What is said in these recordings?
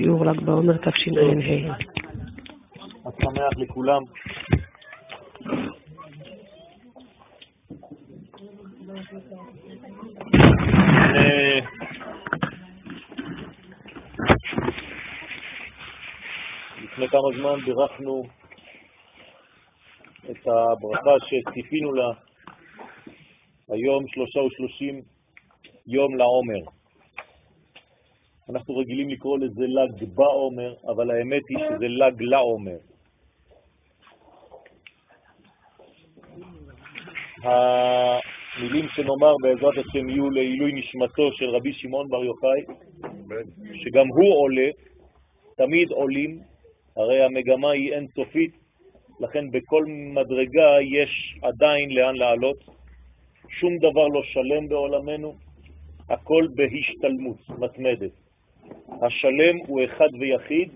שיעור ל"ג בעומר תשע"ה. אז שמח לכולם. לפני כמה זמן בירכנו את הברכה שציפינו לה היום שלושה ושלושים יום לעומר. אנחנו רגילים לקרוא לזה ל"ג בעומר, אבל האמת היא שזה ל"ג לעומר. המילים שנאמר בעזרת השם יהיו לעילוי נשמתו של רבי שמעון בר יוחאי, שגם הוא עולה, תמיד עולים, הרי המגמה היא אינסופית, לכן בכל מדרגה יש עדיין לאן לעלות. שום דבר לא שלם בעולמנו, הכל בהשתלמות מתמדת. השלם הוא אחד ויחיד,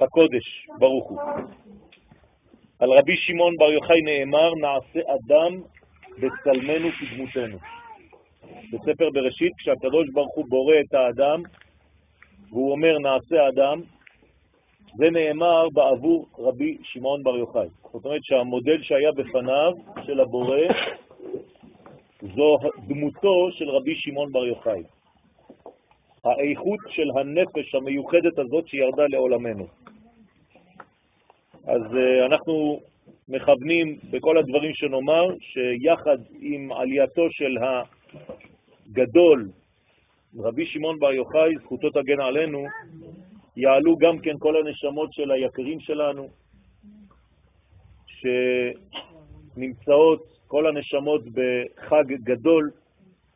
הקודש, ברוך הוא. על רבי שמעון בר יוחאי נאמר, נעשה אדם בצלמנו כדמותנו. בספר בראשית, כשהקדוש ברוך הוא בורא את האדם, והוא אומר נעשה אדם, זה נאמר בעבור רבי שמעון בר יוחאי. זאת אומרת שהמודל שהיה בפניו של הבורא זו דמותו של רבי שמעון בר יוחאי. האיכות של הנפש המיוחדת הזאת שירדה לעולמנו. אז uh, אנחנו מכוונים בכל הדברים שנאמר, שיחד עם עלייתו של הגדול, רבי שמעון בר יוחאי, זכותו תגן עלינו, יעלו גם כן כל הנשמות של היקרים שלנו, שנמצאות כל הנשמות בחג גדול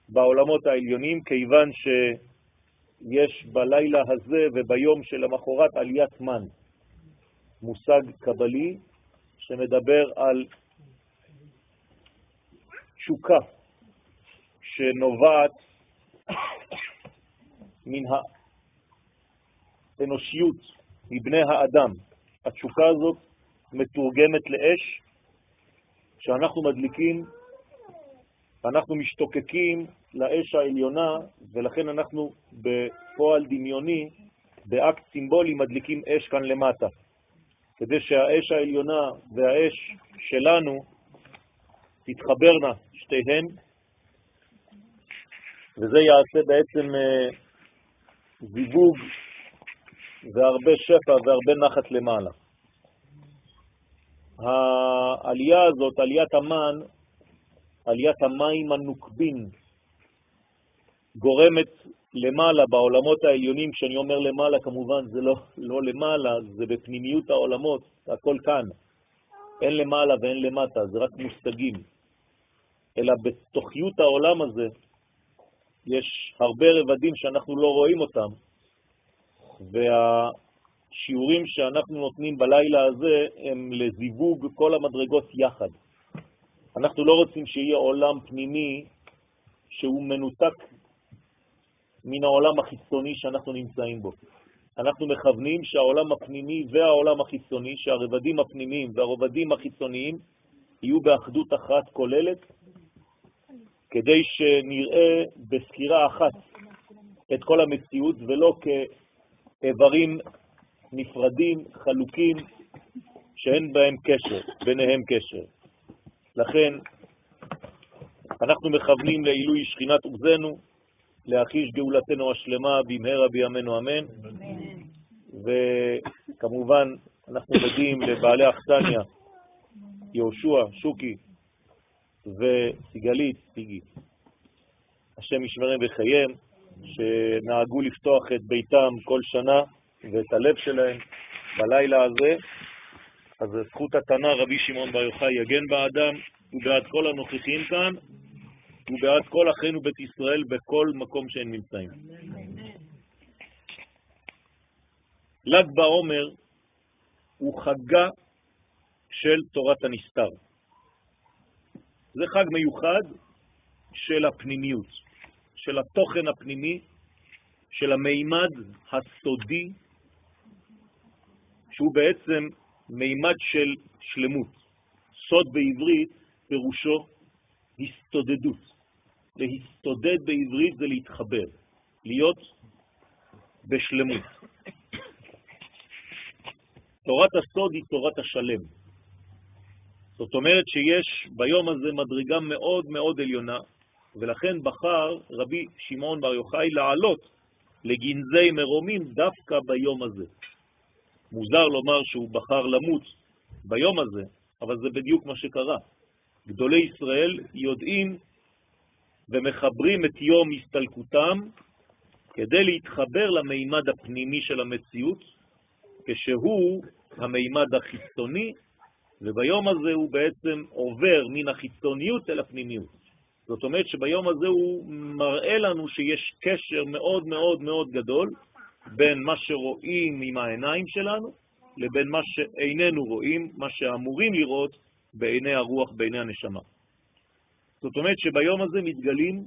בעולמות העליונים, כיוון שיש בלילה הזה וביום של המחרת עליית מן, מושג קבלי שמדבר על תשוקה שנובעת מן האנושיות, מבני האדם. התשוקה הזאת מתורגמת לאש, כשאנחנו מדליקים, אנחנו משתוקקים לאש העליונה, ולכן אנחנו בפועל דמיוני, באקט סימבולי, מדליקים אש כאן למטה. כדי שהאש העליונה והאש שלנו תתחברנה שתיהן, וזה יעשה בעצם אה, זיווג והרבה שפע והרבה נחת למעלה. העלייה הזאת, עליית המן, עליית המים הנוקבין, גורמת למעלה בעולמות העליונים, כשאני אומר למעלה כמובן זה לא, לא למעלה, זה בפנימיות העולמות, הכל כאן. אין למעלה ואין למטה, זה רק מושגים. אלא בתוכיות העולם הזה יש הרבה רבדים שאנחנו לא רואים אותם, והשיעורים שאנחנו נותנים בלילה הזה הם לזיווג כל המדרגות יחד. אנחנו לא רוצים שיהיה עולם פנימי שהוא מנותק מן העולם החיצוני שאנחנו נמצאים בו. אנחנו מכוונים שהעולם הפנימי והעולם החיצוני, שהרבדים הפנימיים והרבדים החיצוניים יהיו באחדות אחת כוללת, כדי שנראה בסקירה אחת את כל המציאות ולא כאיברים נפרדים, חלוקים, שאין בהם קשר, ביניהם קשר. לכן אנחנו מכוונים לעילוי שכינת עוזנו, להחיש גאולתנו השלמה במהרה בימינו אמן. וכמובן אנחנו מודים לבעלי אכסניה, יהושע, שוקי וסיגלית, סיגי. השם ישמרם וחייהם, שנהגו לפתוח את ביתם כל שנה ואת הלב שלהם בלילה הזה. אז זכות התנא רבי שמעון בר יוחאי יגן באדם ובעד כל הנוכחים כאן ובעד כל אחינו בית ישראל בכל מקום שהם נמצאים. ל"ג בעומר הוא חגה של תורת הנסתר. זה חג מיוחד של הפנימיות, של התוכן הפנימי, של המימד הסודי, שהוא בעצם מימד של שלמות. סוד בעברית פירושו הסתודדות. להסתודד בעברית זה להתחבר, להיות בשלמות. תורת הסוד היא תורת השלם. זאת אומרת שיש ביום הזה מדרגה מאוד מאוד עליונה, ולכן בחר רבי שמעון בר יוחאי לעלות לגנזי מרומים דווקא ביום הזה. מוזר לומר שהוא בחר למות ביום הזה, אבל זה בדיוק מה שקרה. גדולי ישראל יודעים ומחברים את יום הסתלקותם כדי להתחבר למימד הפנימי של המציאות, כשהוא המימד החיצוני, וביום הזה הוא בעצם עובר מן החיצוניות אל הפנימיות. זאת אומרת שביום הזה הוא מראה לנו שיש קשר מאוד מאוד מאוד גדול בין מה שרואים עם העיניים שלנו לבין מה שאיננו רואים, מה שאמורים לראות בעיני הרוח, בעיני הנשמה. זאת אומרת שביום הזה מתגלים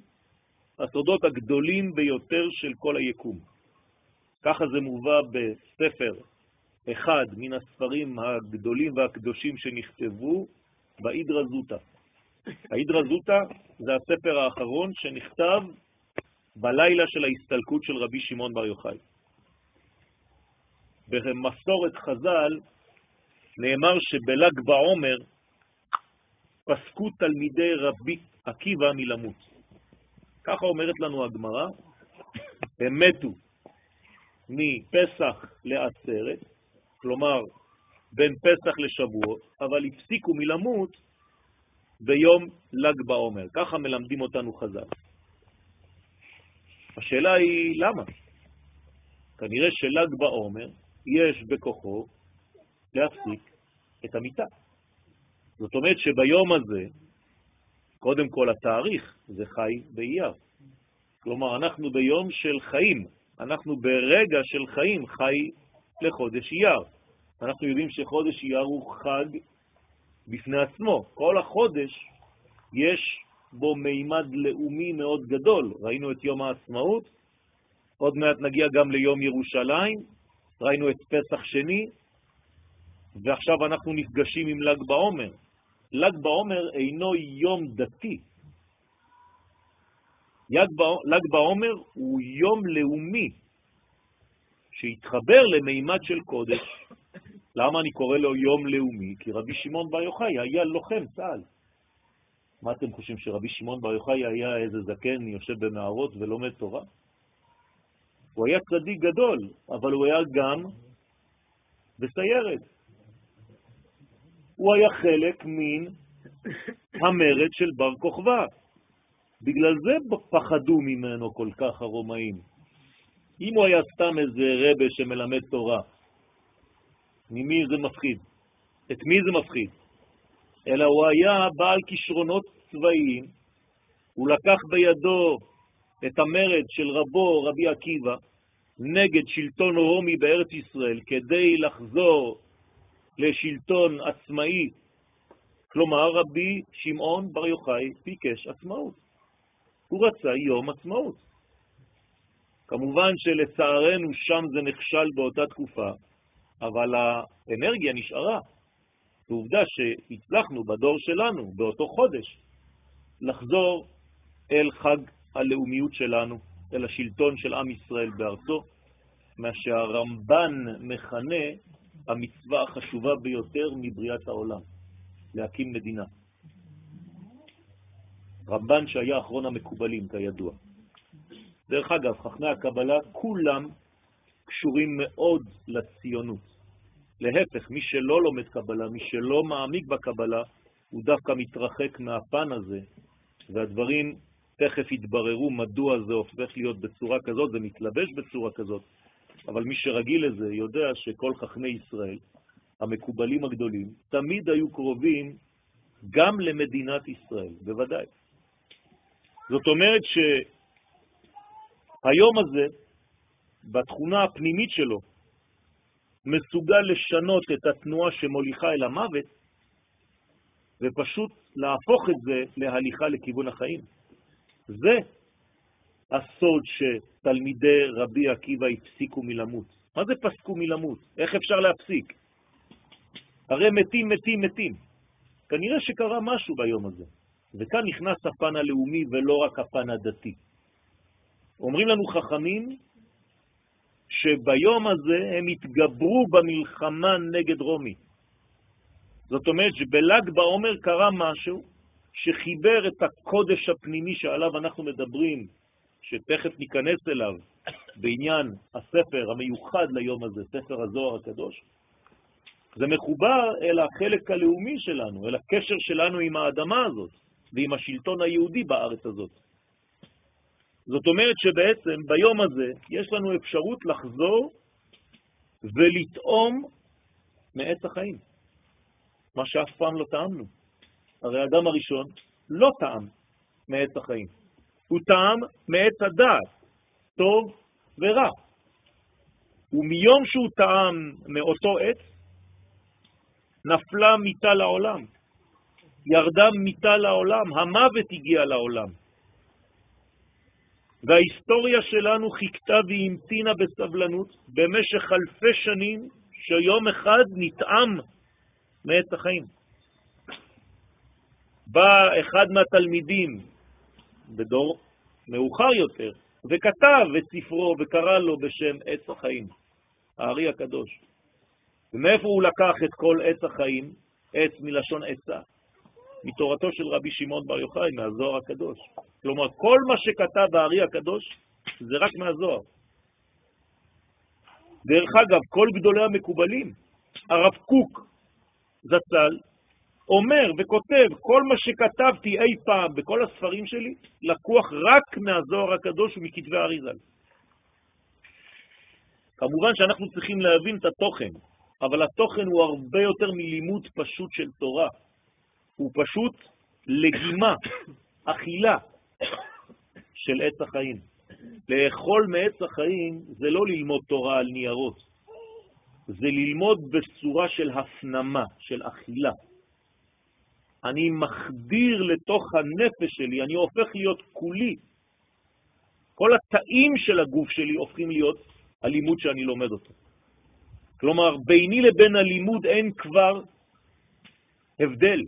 הסודות הגדולים ביותר של כל היקום. ככה זה מובא בספר אחד מן הספרים הגדולים והקדושים שנכתבו, באידרא זוטה. האידרא זוטה זה הספר האחרון שנכתב בלילה של ההסתלקות של רבי שמעון בר יוחאי. במסורת חז"ל נאמר שבל"ג בעומר פסקו תלמידי רבי עקיבא מלמות. ככה אומרת לנו הגמרא, הם מתו מפסח לעצרת, כלומר בין פסח לשבועות, אבל הפסיקו מלמות ביום ל"ג בעומר. ככה מלמדים אותנו חז"ל. השאלה היא למה? כנראה של"ג בעומר יש בכוחו להפסיק את המיטה. זאת אומרת שביום הזה, קודם כל התאריך זה חי באייר. כלומר, אנחנו ביום של חיים, אנחנו ברגע של חיים חי לחודש אייר. אנחנו יודעים שחודש אייר הוא חג בפני עצמו. כל החודש יש בו מימד לאומי מאוד גדול. ראינו את יום העצמאות, עוד מעט נגיע גם ליום ירושלים, ראינו את פסח שני, ועכשיו אנחנו נפגשים עם ל"ג בעומר. ל"ג בעומר אינו יום דתי. ל"ג בעומר הוא יום לאומי שהתחבר למימד של קודש. למה אני קורא לו יום לאומי? כי רבי שמעון בר יוחאי היה לוחם צה"ל. מה אתם חושבים, שרבי שמעון בר יוחאי היה איזה זקן יושב במערות ולומד תורה? הוא היה צדיק גדול, אבל הוא היה גם בסיירת. הוא היה חלק מן המרד של בר כוכבא. בגלל זה פחדו ממנו כל כך הרומאים. אם הוא היה סתם איזה רבה שמלמד תורה, ממי זה מפחיד? את מי זה מפחיד? אלא הוא היה בעל כישרונות צבאיים, הוא לקח בידו את המרד של רבו, רבי עקיבא, נגד שלטון רומי בארץ ישראל, כדי לחזור לשלטון עצמאי. כלומר, רבי שמעון בר יוחאי ביקש עצמאות. הוא רצה יום עצמאות. כמובן שלצערנו שם זה נכשל באותה תקופה, אבל האנרגיה נשארה. ועובדה שהצלחנו בדור שלנו, באותו חודש, לחזור אל חג הלאומיות שלנו, אל השלטון של עם ישראל בארצו, מה שהרמב"ן מכנה המצווה החשובה ביותר מבריאת העולם, להקים מדינה. רמב"ן שהיה אחרון המקובלים, כידוע. דרך אגב, חכמי הקבלה כולם קשורים מאוד לציונות. להפך, מי שלא לומד קבלה, מי שלא מעמיק בקבלה, הוא דווקא מתרחק מהפן הזה, והדברים תכף יתבררו מדוע זה הופך להיות בצורה כזאת, זה מתלבש בצורה כזאת, אבל מי שרגיל לזה יודע שכל חכמי ישראל, המקובלים הגדולים, תמיד היו קרובים גם למדינת ישראל, בוודאי. זאת אומרת שהיום הזה, בתכונה הפנימית שלו, מסוגל לשנות את התנועה שמוליכה אל המוות, ופשוט להפוך את זה להליכה לכיוון החיים. זה הסוד שתלמידי רבי עקיבא הפסיקו מלמות. מה זה פסקו מלמות? איך אפשר להפסיק? הרי מתים, מתים, מתים. כנראה שקרה משהו ביום הזה. וכאן נכנס הפן הלאומי ולא רק הפן הדתי. אומרים לנו חכמים שביום הזה הם התגברו במלחמה נגד רומי. זאת אומרת שבל"ג בעומר קרה משהו שחיבר את הקודש הפנימי שעליו אנחנו מדברים, שתכף ניכנס אליו בעניין הספר המיוחד ליום הזה, ספר הזוהר הקדוש, זה מחובר אל החלק הלאומי שלנו, אל הקשר שלנו עם האדמה הזאת ועם השלטון היהודי בארץ הזאת. זאת אומרת שבעצם ביום הזה יש לנו אפשרות לחזור ולטעום מעץ החיים, מה שאף פעם לא טעמנו. הרי האדם הראשון לא טעם מעץ החיים, הוא טעם מעץ הדעת, טוב ורע. ומיום שהוא טעם מאותו עץ, נפלה מיטה לעולם, ירדה מיטה לעולם, המוות הגיע לעולם. וההיסטוריה שלנו חיכתה והמתינה בסבלנות במשך אלפי שנים שיום אחד נטעם מעץ החיים. בא אחד מהתלמידים בדור מאוחר יותר וכתב את ספרו וקרא לו בשם עץ החיים, הארי הקדוש. ומאיפה הוא לקח את כל עץ החיים? עץ מלשון עצה, מתורתו של רבי שמעון בר יוחאי, מהזוהר הקדוש. כלומר, כל מה שכתב הארי הקדוש זה רק מהזוהר. דרך אגב, כל גדולי המקובלים, הרב קוק זצ"ל, אומר וכותב, כל מה שכתבתי אי פעם בכל הספרים שלי, לקוח רק מהזוהר הקדוש ומכתבי אריזל. כמובן שאנחנו צריכים להבין את התוכן, אבל התוכן הוא הרבה יותר מלימוד פשוט של תורה. הוא פשוט לגימה, אכילה של עץ החיים. לאכול מעץ החיים זה לא ללמוד תורה על ניירות, זה ללמוד בצורה של הפנמה, של אכילה. אני מחדיר לתוך הנפש שלי, אני הופך להיות כולי. כל התאים של הגוף שלי הופכים להיות הלימוד שאני לומד אותו. כלומר, ביני לבין הלימוד אין כבר הבדל.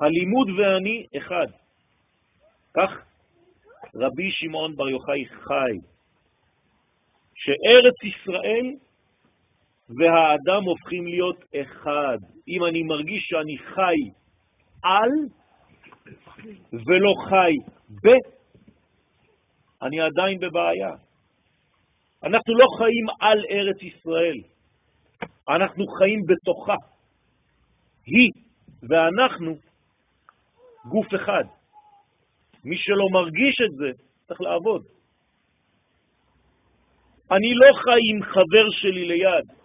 הלימוד ואני אחד. כך רבי שמעון בר יוחאי חי, שארץ ישראל והאדם הופכים להיות אחד. אם אני מרגיש שאני חי על ולא חי ב, אני עדיין בבעיה. אנחנו לא חיים על ארץ ישראל, אנחנו חיים בתוכה. היא ואנחנו גוף אחד. מי שלא מרגיש את זה, צריך לעבוד. אני לא חי עם חבר שלי ליד.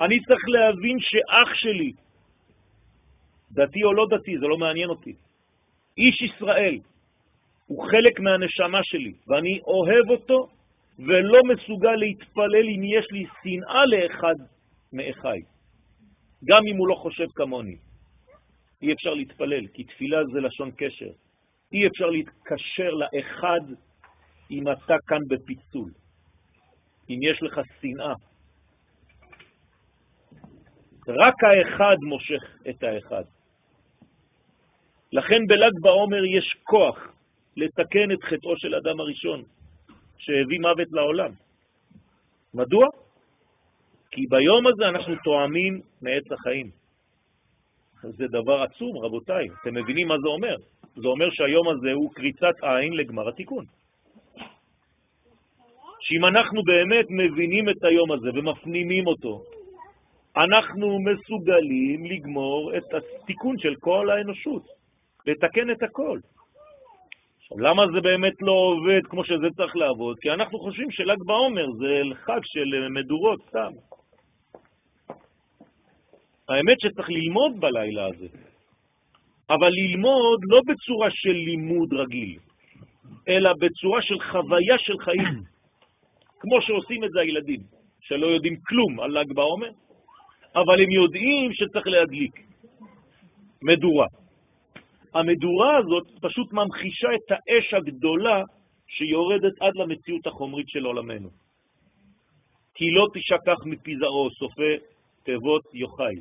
אני צריך להבין שאח שלי, דתי או לא דתי, זה לא מעניין אותי, איש ישראל, הוא חלק מהנשמה שלי, ואני אוהב אותו ולא מסוגל להתפלל אם יש לי שנאה לאחד מאחיי, גם אם הוא לא חושב כמוני. אי אפשר להתפלל, כי תפילה זה לשון קשר. אי אפשר להתקשר לאחד אם אתה כאן בפיצול, אם יש לך שנאה. רק האחד מושך את האחד. לכן בל"ג בעומר יש כוח לתקן את חטאו של אדם הראשון, שהביא מוות לעולם. מדוע? כי ביום הזה אנחנו תואמים מעץ החיים. זה דבר עצום, רבותיי. אתם מבינים מה זה אומר? זה אומר שהיום הזה הוא קריצת עין לגמר התיקון. שאם אנחנו באמת מבינים את היום הזה ומפנימים אותו, אנחנו מסוגלים לגמור את התיקון של כל האנושות, לתקן את הכל. עכשיו, למה זה באמת לא עובד כמו שזה צריך לעבוד? כי אנחנו חושבים של"ג בעומר זה חג של מדורות סתם. האמת שצריך ללמוד בלילה הזה, אבל ללמוד לא בצורה של לימוד רגיל, אלא בצורה של חוויה של חיים, כמו שעושים את זה הילדים, שלא יודעים כלום על ל"ג בעומר, אבל הם יודעים שצריך להדליק מדורה. המדורה הזאת פשוט ממחישה את האש הגדולה שיורדת עד למציאות החומרית של עולמנו. כי לא תשכח מפיזרו, סופי תיבות יוחאי.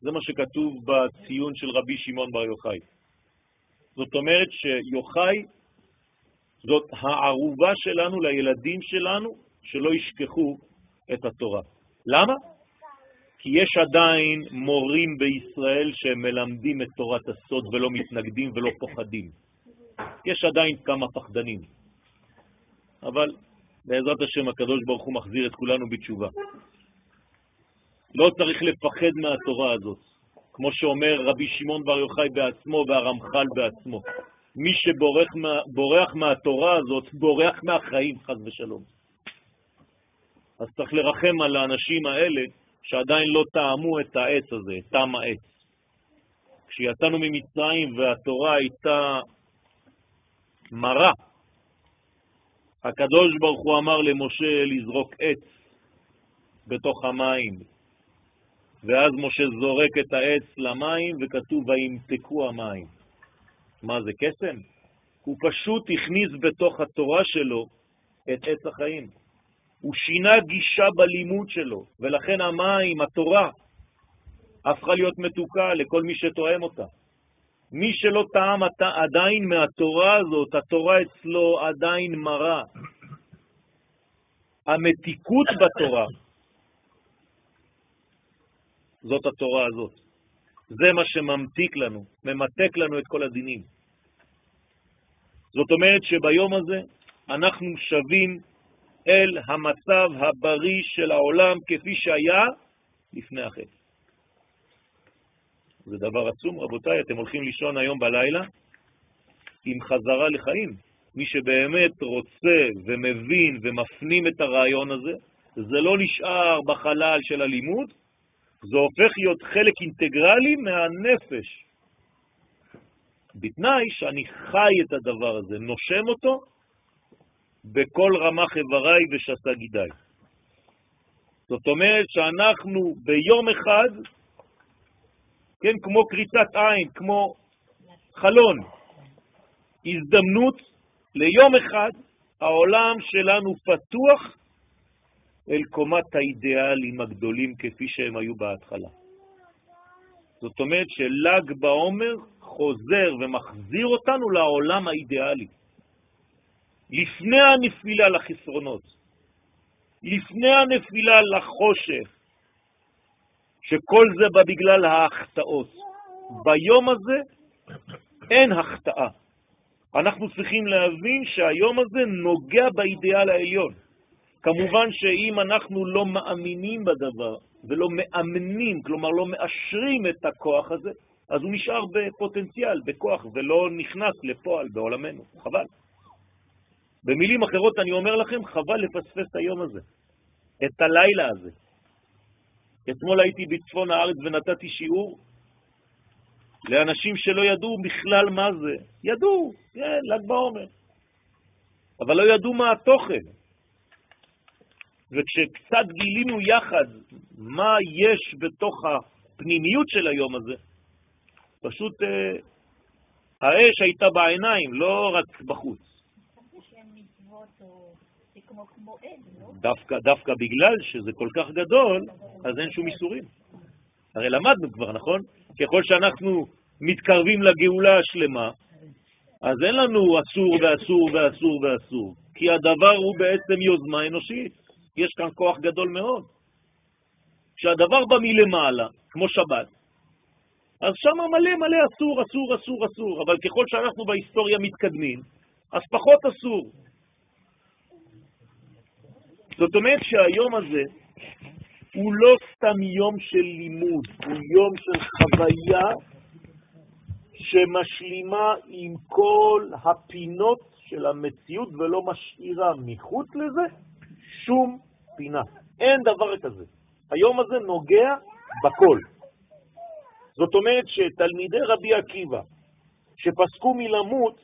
זה מה שכתוב בציון של רבי שמעון בר יוחאי. זאת אומרת שיוחאי זאת הערובה שלנו לילדים שלנו שלא ישכחו את התורה. למה? כי יש עדיין מורים בישראל שמלמדים את תורת הסוד ולא מתנגדים ולא פוחדים. יש עדיין כמה פחדנים. אבל בעזרת השם הקדוש ברוך הוא מחזיר את כולנו בתשובה. לא צריך לפחד מהתורה הזאת, כמו שאומר רבי שמעון בר יוחאי בעצמו והרמח"ל בעצמו. מי שבורח מה, בורח מהתורה הזאת, בורח מהחיים, חז ושלום. אז צריך לרחם על האנשים האלה שעדיין לא טעמו את העץ הזה, טעם העץ. כשיצאנו ממצרים והתורה הייתה מרה, הקדוש ברוך הוא אמר למשה לזרוק עץ בתוך המים, ואז משה זורק את העץ למים וכתוב וימתקו המים. מה זה קסם? הוא פשוט הכניס בתוך התורה שלו את עץ החיים. הוא שינה גישה בלימוד שלו, ולכן המים, התורה, הפכה להיות מתוקה לכל מי שתואם אותה. מי שלא טעם עדיין מהתורה הזאת, התורה אצלו עדיין מרה. המתיקות בתורה, זאת התורה הזאת. זה מה שממתיק לנו, ממתק לנו את כל הדינים. זאת אומרת שביום הזה אנחנו שווים אל המצב הבריא של העולם כפי שהיה לפני החטא. זה דבר עצום, רבותיי, אתם הולכים לישון היום בלילה עם חזרה לחיים. מי שבאמת רוצה ומבין ומפנים את הרעיון הזה, זה לא נשאר בחלל של הלימוד, זה הופך להיות חלק אינטגרלי מהנפש. בתנאי שאני חי את הדבר הזה, נושם אותו בכל רמ"ח איבריי ושסה גידיי. זאת אומרת שאנחנו ביום אחד, כן, כמו קריצת עין, כמו חלון, הזדמנות ליום אחד, העולם שלנו פתוח אל קומת האידיאלים הגדולים כפי שהם היו בהתחלה. זאת אומרת של"ג בעומר חוזר ומחזיר אותנו לעולם האידיאלי. לפני הנפילה לחסרונות, לפני הנפילה לחושך, שכל זה בא בגלל ההחטאות. ביום הזה אין החטאה. אנחנו צריכים להבין שהיום הזה נוגע באידיאל העליון. כמובן שאם אנחנו לא מאמינים בדבר ולא מאמנים, כלומר לא מאשרים את הכוח הזה, אז הוא נשאר בפוטנציאל, בכוח, ולא נכנס לפועל בעולמנו. חבל. במילים אחרות אני אומר לכם, חבל לפספס את היום הזה, את הלילה הזה. אתמול הייתי בצפון הארץ ונתתי שיעור לאנשים שלא ידעו בכלל מה זה. ידעו, כן, ל"ג בעומר. אבל לא ידעו מה התוכן. וכשקצת גילינו יחד מה יש בתוך הפנימיות של היום הזה, פשוט אה, האש הייתה בעיניים, לא רק בחוץ. דווקא, דווקא בגלל שזה כל כך גדול, אז אין שום איסורים. הרי למדנו כבר, נכון? ככל שאנחנו מתקרבים לגאולה השלמה, אז אין לנו אסור ואסור ואסור ואסור, כי הדבר הוא בעצם יוזמה אנושית. יש כאן כוח גדול מאוד. כשהדבר בא מלמעלה, כמו שבת, אז שם מלא מלא אסור, אסור, אסור, אסור, אבל ככל שאנחנו בהיסטוריה מתקדמים, אז פחות אסור. זאת אומרת שהיום הזה הוא לא סתם יום של לימוד, הוא יום של חוויה שמשלימה עם כל הפינות של המציאות ולא משאירה מחוץ לזה שום פינה. אין דבר כזה. היום הזה נוגע בכל. זאת אומרת שתלמידי רבי עקיבא שפסקו מלמות,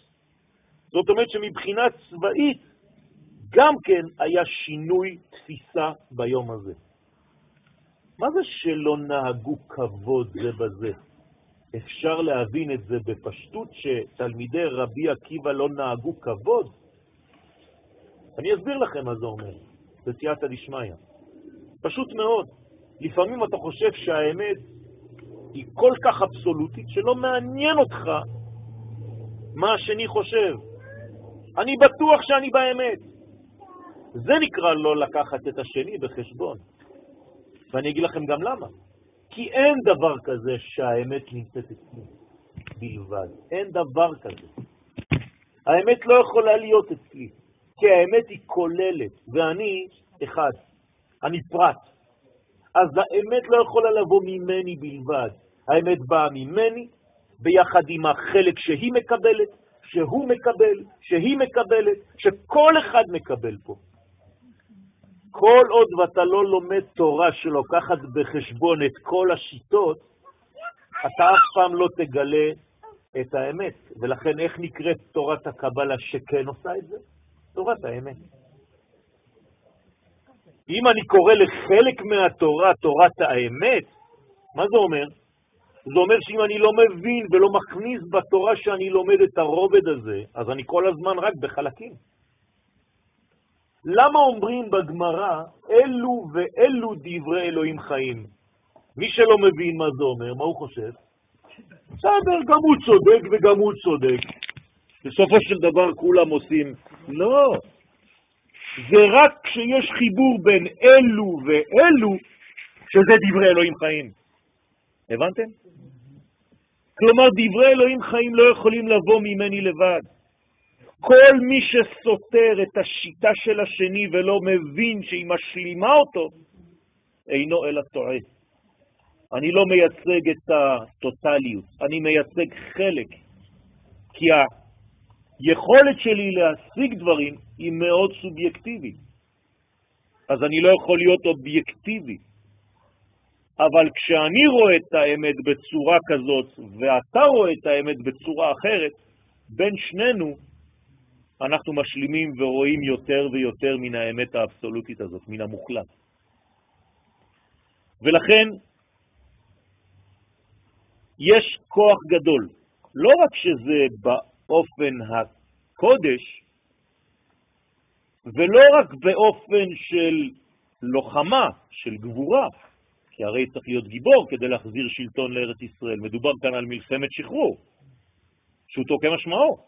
זאת אומרת שמבחינה צבאית גם כן היה שינוי תפיסה ביום הזה. מה זה שלא נהגו כבוד זה בזה? אפשר להבין את זה בפשטות שתלמידי רבי עקיבא לא נהגו כבוד? אני אסביר לכם מה זה אומר, בסייעתא דשמיא. פשוט מאוד. לפעמים אתה חושב שהאמת היא כל כך אבסולוטית שלא מעניין אותך מה השני חושב. אני בטוח שאני באמת. זה נקרא לא לקחת את השני בחשבון. ואני אגיד לכם גם למה. כי אין דבר כזה שהאמת נמצאת אצלי בלבד. אין דבר כזה. האמת לא יכולה להיות אצלי, כי האמת היא כוללת, ואני אחד, אני פרט. אז האמת לא יכולה לבוא ממני בלבד. האמת באה ממני, ביחד עם החלק שהיא מקבלת, שהוא מקבל, שהיא מקבלת, שכל אחד מקבל פה. כל עוד ואתה לא לומד תורה שלוקחת בחשבון את כל השיטות, אתה אף פעם לא תגלה את האמת. ולכן איך נקראת תורת הקבלה שכן עושה את זה? תורת האמת. אם אני קורא לחלק מהתורה תורת האמת, מה זה אומר? זה אומר שאם אני לא מבין ולא מכניס בתורה שאני לומד את הרובד הזה, אז אני כל הזמן רק בחלקים. למה אומרים בגמרא, אלו ואלו דברי אלוהים חיים? מי שלא מבין מה זה אומר, מה הוא חושב? בסדר, גם הוא צודק וגם הוא צודק. בסופו של דבר כולם עושים. לא, זה רק כשיש חיבור בין אלו ואלו, שזה דברי אלוהים חיים. הבנתם? כלומר, דברי אלוהים חיים לא יכולים לבוא ממני לבד. כל מי שסותר את השיטה של השני ולא מבין שהיא משלימה אותו, אינו אלא טועה. אני לא מייצג את הטוטליות, אני מייצג חלק, כי היכולת שלי להשיג דברים היא מאוד סובייקטיבית. אז אני לא יכול להיות אובייקטיבי. אבל כשאני רואה את האמת בצורה כזאת, ואתה רואה את האמת בצורה אחרת, בין שנינו אנחנו משלימים ורואים יותר ויותר מן האמת האבסולוטית הזאת, מן המוחלט. ולכן יש כוח גדול, לא רק שזה באופן הקודש, ולא רק באופן של לוחמה, של גבורה, כי הרי צריך להיות גיבור כדי להחזיר שלטון לארץ ישראל. מדובר כאן על מלחמת שחרור, פשוטו כמשמעו.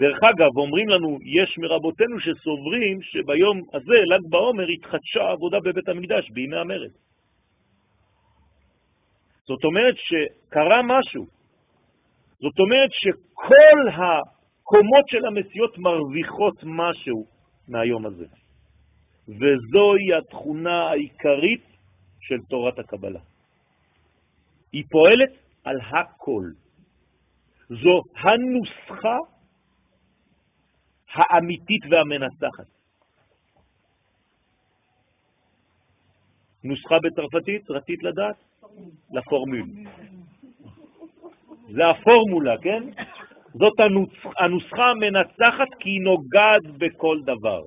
דרך אגב, אומרים לנו, יש מרבותינו שסוברים שביום הזה, ל"ג בעומר, התחדשה העבודה בבית המקדש בימי המרד. זאת אומרת שקרה משהו. זאת אומרת שכל הקומות של המסיעות מרוויחות משהו מהיום הזה. וזוהי התכונה העיקרית של תורת הקבלה. היא פועלת על הכל. זו הנוסחה האמיתית והמנצחת. נוסחה בצרפתית, רצית לדעת? לפורמול. זה הפורמולה, כן? זאת הנוסחה המנצחת כי היא נוגעת בכל דבר.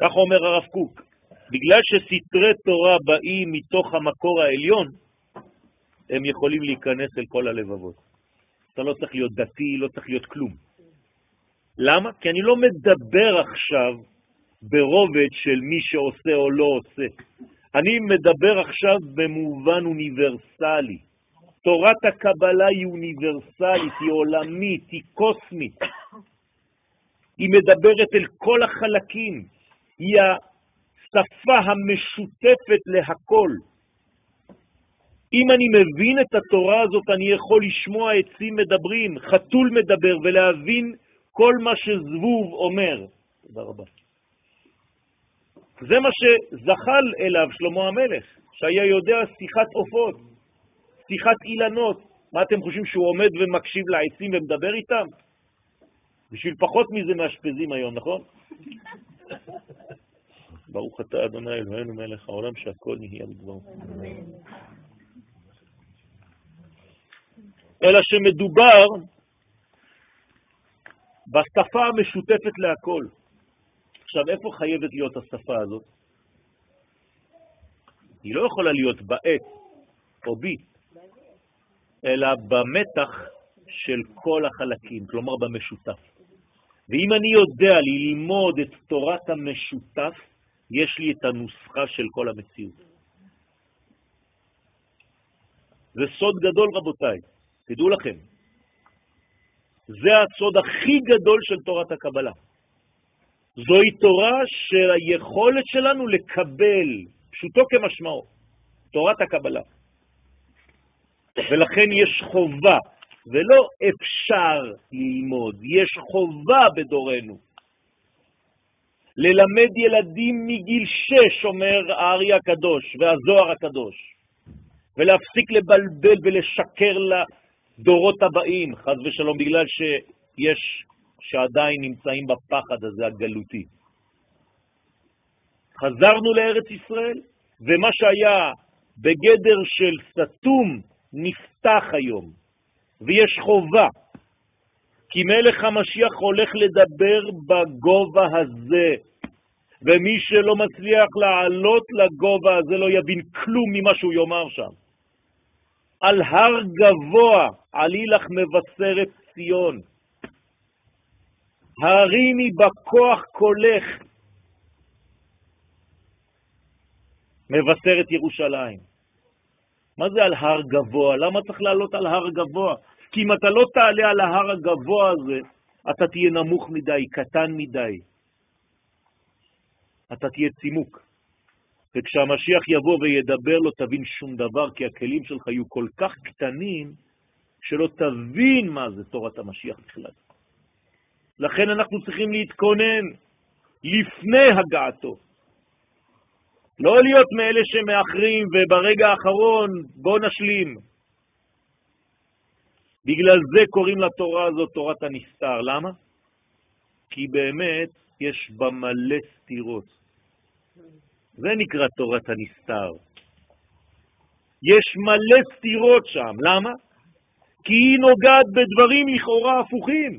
כך אומר הרב קוק. בגלל שסתרי תורה באים מתוך המקור העליון, הם יכולים להיכנס אל כל הלבבות. אתה לא צריך להיות דתי, לא צריך להיות כלום. למה? כי אני לא מדבר עכשיו ברובד של מי שעושה או לא עושה. אני מדבר עכשיו במובן אוניברסלי. תורת הקבלה היא אוניברסלית, היא עולמית, היא קוסמית. היא מדברת אל כל החלקים. היא השפה המשותפת להכל. אם אני מבין את התורה הזאת, אני יכול לשמוע עצים מדברים, חתול מדבר, ולהבין כל מה שזבוב אומר. תודה רבה. זה מה שזחל אליו שלמה המלך, שהיה יודע שיחת עופות, שיחת אילנות. מה אתם חושבים שהוא עומד ומקשיב לעצים ומדבר איתם? בשביל פחות מזה מאשפזים היום, נכון? ברוך אתה אדוני אלוהינו מלך העולם שהכל נהיה בדברו. אלא שמדובר בשפה המשותפת להכל. עכשיו, איפה חייבת להיות השפה הזאת? היא לא יכולה להיות בעט או בי, אלא במתח של כל החלקים, כלומר במשותף. ואם אני יודע ללמוד את תורת המשותף, יש לי את הנוסחה של כל המציאות. זה סוד גדול, רבותיי, תדעו לכם. זה הסוד הכי גדול של תורת הקבלה. זוהי תורה של היכולת שלנו לקבל, פשוטו כמשמעו, תורת הקבלה. ולכן יש חובה, ולא אפשר ללמוד, יש חובה בדורנו. ללמד ילדים מגיל שש, אומר הארי הקדוש והזוהר הקדוש, ולהפסיק לבלבל ולשקר לדורות הבאים, חז ושלום, בגלל שיש, שעדיין נמצאים בפחד הזה הגלותי. חזרנו לארץ ישראל, ומה שהיה בגדר של סתום נפתח היום, ויש חובה, כי מלך המשיח הולך לדבר בגובה הזה, ומי שלא מצליח לעלות לגובה הזה לא יבין כלום ממה שהוא יאמר שם. על הר גבוה עלי לך מבשרת ציון. הרימי בכוח קולך, מבשרת ירושלים. מה זה על הר גבוה? למה צריך לעלות על הר גבוה? כי אם אתה לא תעלה על ההר הגבוה הזה, אתה תהיה נמוך מדי, קטן מדי. אתה תהיה צימוק. וכשהמשיח יבוא וידבר לא תבין שום דבר, כי הכלים שלך יהיו כל כך קטנים, שלא תבין מה זה תורת המשיח בכלל. לכן אנחנו צריכים להתכונן לפני הגעתו. לא להיות מאלה שמאחרים וברגע האחרון בוא נשלים. בגלל זה קוראים לתורה הזאת תורת הנסתר. למה? כי באמת יש בה מלא סתירות. זה נקרא תורת הנסתר. יש מלא סתירות שם. למה? כי היא נוגעת בדברים לכאורה הפוכים.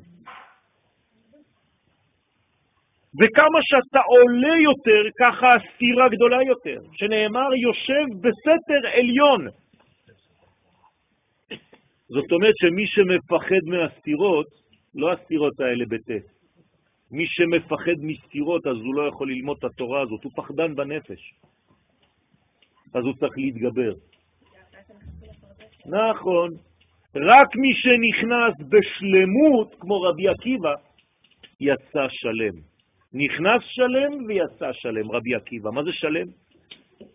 וכמה שאתה עולה יותר, ככה הסתירה גדולה יותר, שנאמר יושב בסתר עליון. זאת אומרת שמי שמפחד מהסתירות, לא הסתירות האלה בטס, מי שמפחד מסתירות אז הוא לא יכול ללמוד את התורה הזאת, הוא פחדן בנפש. אז הוא צריך להתגבר. נכון. רק מי שנכנס בשלמות, כמו רבי עקיבא, יצא שלם. נכנס שלם ויצא שלם, רבי עקיבא. מה זה שלם?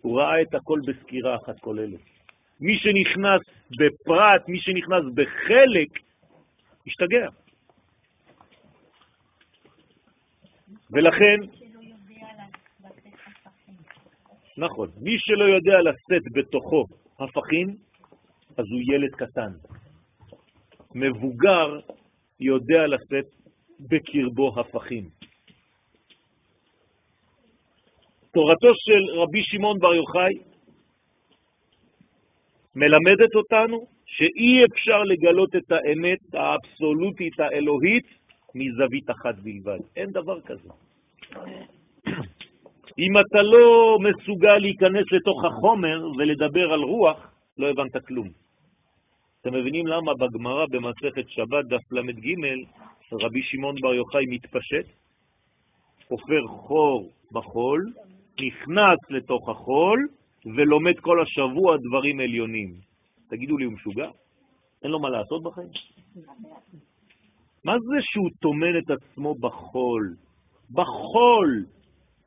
הוא ראה את הכל בסקירה אחת כוללת. מי שנכנס בפרט, מי שנכנס בחלק, השתגע. ולכן, נכון, מי שלא יודע לשאת בתוכו הפכים, אז הוא ילד קטן. מבוגר יודע לשאת בקרבו הפכים. תורתו של רבי שמעון בר יוחאי מלמדת אותנו שאי אפשר לגלות את האמת האבסולוטית האלוהית מזווית אחת בלבד. אין דבר כזה. אם אתה לא מסוגל להיכנס לתוך החומר ולדבר על רוח, לא הבנת כלום. אתם מבינים למה בגמרא במסכת שבת דף ל"ג רבי שמעון בר יוחאי מתפשט, עופר חור בחול, נכנס לתוך החול ולומד כל השבוע דברים עליונים. תגידו לי, הוא משוגע? אין לו מה לעשות בחיים? מה זה שהוא טומן את עצמו בחול? בחול,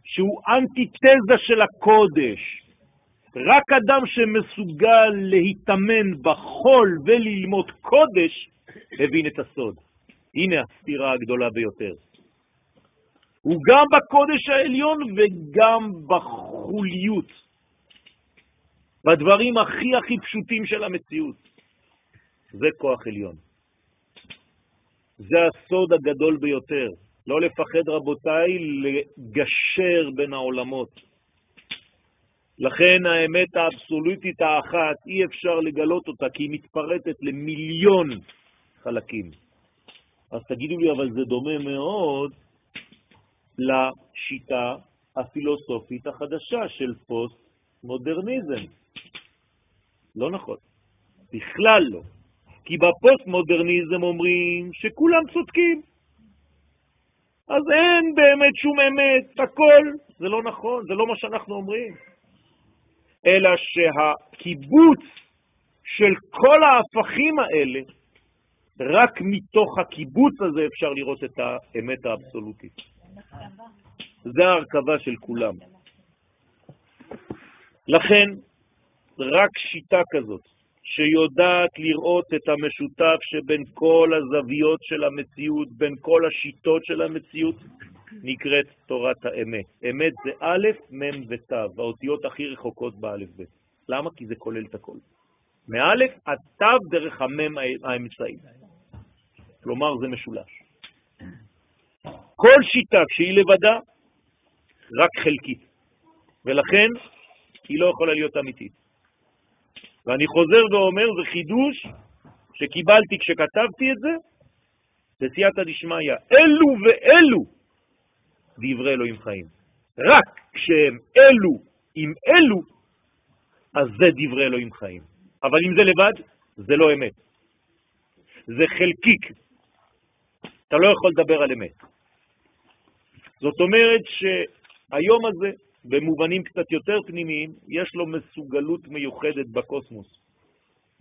שהוא אנטיתזה של הקודש. רק אדם שמסוגל להתאמן בחול וללמוד קודש, הבין את הסוד. הנה הסתירה הגדולה ביותר. הוא גם בקודש העליון וגם בחוליות, בדברים הכי הכי פשוטים של המציאות. זה כוח עליון. זה הסוד הגדול ביותר. לא לפחד, רבותיי, לגשר בין העולמות. לכן האמת האבסולוטית האחת, אי אפשר לגלות אותה, כי היא מתפרטת למיליון חלקים. אז תגידו לי, אבל זה דומה מאוד לשיטה הפילוסופית החדשה של פוסט-מודרניזם. לא נכון, בכלל לא. כי בפוסט-מודרניזם אומרים שכולם צודקים. אז אין באמת שום אמת, הכל. זה לא נכון, זה לא מה שאנחנו אומרים. אלא שהקיבוץ של כל ההפכים האלה, רק מתוך הקיבוץ הזה אפשר לראות את האמת האבסולוטית. זה ההרכבה של כולם. לכן, רק שיטה כזאת, שיודעת לראות את המשותף שבין כל הזוויות של המציאות, בין כל השיטות של המציאות, נקראת תורת האמת. אמת זה א', מ' ות', האותיות הכי רחוקות באלף ב'. למה? כי זה כולל את הכל. מאלף עד ת' דרך המ' האמצעי. כלומר, זה משולש. כל שיטה כשהיא לבדה, רק חלקית. ולכן היא לא יכולה להיות אמיתית. ואני חוזר ואומר, זה חידוש שקיבלתי כשכתבתי את זה, בסייעתא דשמיא. אלו ואלו דברי אלוהים חיים. רק כשהם אלו עם אלו, אז זה דברי אלוהים חיים. אבל אם זה לבד, זה לא אמת. זה חלקיק. אתה לא יכול לדבר על אמת. זאת אומרת שהיום הזה, במובנים קצת יותר פנימיים, יש לו מסוגלות מיוחדת בקוסמוס.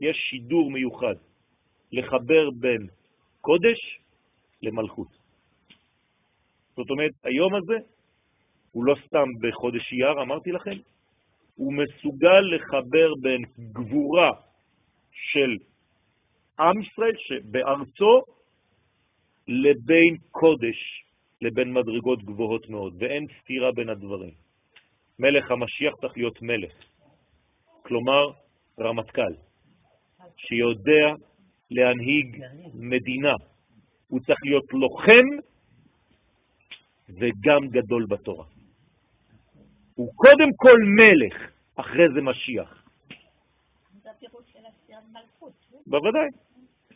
יש שידור מיוחד לחבר בין קודש למלכות. זאת אומרת, היום הזה הוא לא סתם בחודש אייר, אמרתי לכם, הוא מסוגל לחבר בין גבורה של עם ישראל שבארצו לבין קודש, לבין מדרגות גבוהות מאוד, ואין סתירה בין הדברים. מלך המשיח צריך להיות מלך, כלומר רמטכ"ל, שיודע להנהיג מדינה. הוא צריך להיות לוחם וגם גדול בתורה. הוא קודם כל מלך, אחרי זה משיח. בוודאי.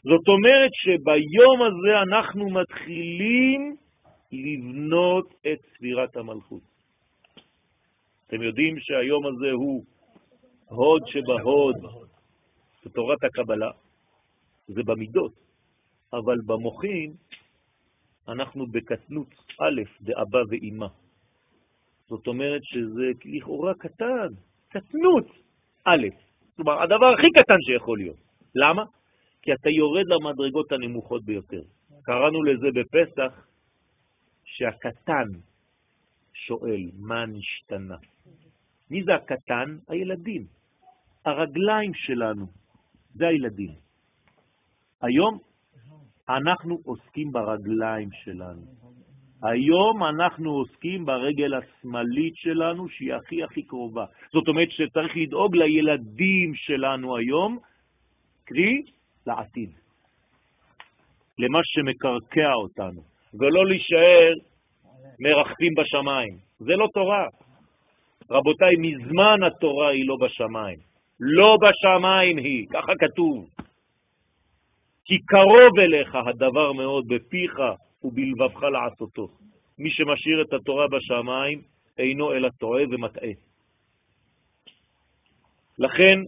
זאת אומרת שביום הזה אנחנו מתחילים לבנות את ספירת המלכות. אתם יודעים שהיום הזה הוא הוד שבהוד בתורת הקבלה, זה במידות, אבל במוחים אנחנו בקטנות א', דאבא ואימא. זאת אומרת שזה לכאורה קטן, קטנות א', כלומר הדבר הכי קטן שיכול להיות. למה? כי אתה יורד למדרגות הנמוכות ביותר. קראנו לזה בפסח שהקטן שואל, מה נשתנה? מי זה הקטן? הילדים. הרגליים שלנו, זה הילדים. היום אנחנו עוסקים ברגליים שלנו. היום אנחנו עוסקים ברגל השמאלית שלנו, שהיא הכי הכי קרובה. זאת אומרת שצריך לדאוג לילדים שלנו היום, קרי, לעתיד. למה שמקרקע אותנו, ולא להישאר מרחפים בשמיים. זה לא תורה. רבותיי, מזמן התורה היא לא בשמיים. לא בשמיים היא, ככה כתוב. כי קרוב אליך הדבר מאוד בפיך ובלבבך לעשותו. מי שמשאיר את התורה בשמיים אינו אלא טועה ומטעה. לכן,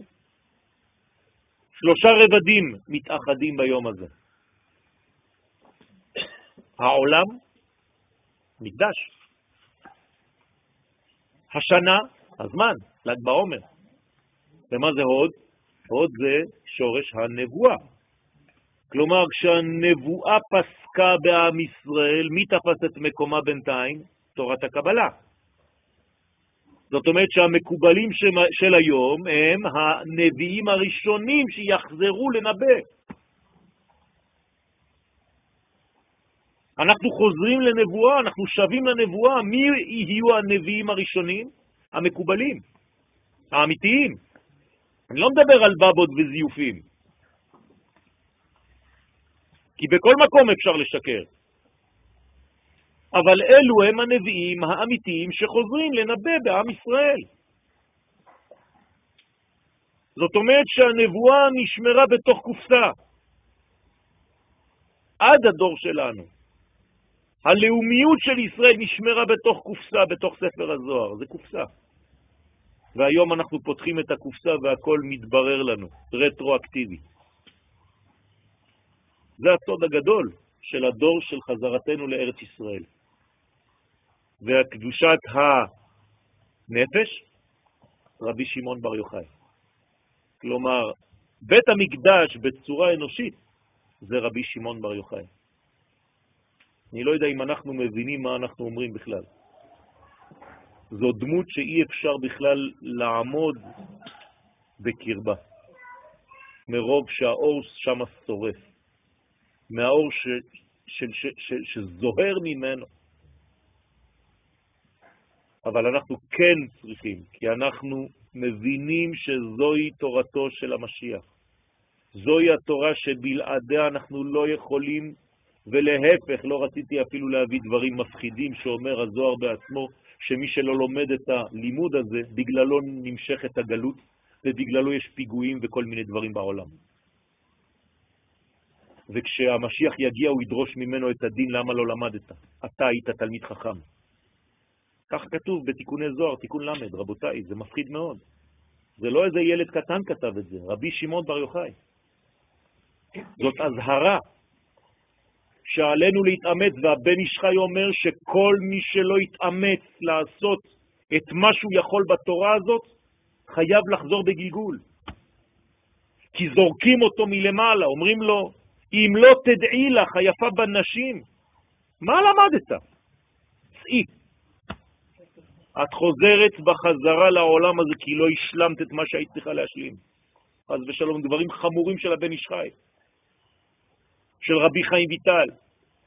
שלושה רבדים מתאחדים ביום הזה. העולם, מקדש. השנה, הזמן, ל"ג בעומר. ומה זה הוד? הוד זה שורש הנבואה. כלומר, כשהנבואה פסקה בעם ישראל, מי תפס את מקומה בינתיים? תורת הקבלה. זאת אומרת שהמקובלים של היום הם הנביאים הראשונים שיחזרו לנבא. אנחנו חוזרים לנבואה, אנחנו שווים לנבואה. מי יהיו הנביאים הראשונים? המקובלים, האמיתיים. אני לא מדבר על בבות וזיופים, כי בכל מקום אפשר לשקר. אבל אלו הם הנביאים האמיתיים שחוזרים לנבא בעם ישראל. זאת אומרת שהנבואה נשמרה בתוך קופסה עד הדור שלנו. הלאומיות של ישראל נשמרה בתוך קופסה, בתוך ספר הזוהר, זה קופסה. והיום אנחנו פותחים את הקופסה והכל מתברר לנו, רטרואקטיבי. זה הסוד הגדול של הדור של חזרתנו לארץ ישראל. והקדושת הנפש, רבי שמעון בר יוחאי. כלומר, בית המקדש בצורה אנושית זה רבי שמעון בר יוחאי. אני לא יודע אם אנחנו מבינים מה אנחנו אומרים בכלל. זו דמות שאי אפשר בכלל לעמוד בקרבה, מרוב שהאור שם שורף, מהאור ש, ש, ש, ש, שזוהר ממנו. אבל אנחנו כן צריכים, כי אנחנו מבינים שזוהי תורתו של המשיח. זוהי התורה שבלעדיה אנחנו לא יכולים, ולהפך, לא רציתי אפילו להביא דברים מפחידים שאומר הזוהר בעצמו, שמי שלא לומד את הלימוד הזה, בגללו נמשכת הגלות, ובגללו יש פיגועים וכל מיני דברים בעולם. וכשהמשיח יגיע הוא ידרוש ממנו את הדין למה לא למדת. אתה היית תלמיד חכם. כך כתוב בתיקוני זוהר, תיקון למד, רבותיי, זה מפחיד מאוד. זה לא איזה ילד קטן כתב את זה, רבי שמעון בר יוחאי. זאת אזהרה שעלינו להתאמץ, והבן ישחי אומר שכל מי שלא יתאמץ לעשות את מה שהוא יכול בתורה הזאת, חייב לחזור בגלגול. כי זורקים אותו מלמעלה, אומרים לו, אם לא תדעי לך, היפה בנשים, מה למדת? צאי. את חוזרת בחזרה לעולם הזה כי לא השלמת את מה שהיית צריכה להשלים. אז ושלום, דברים חמורים של הבן איש חי, של רבי חיים ויטל,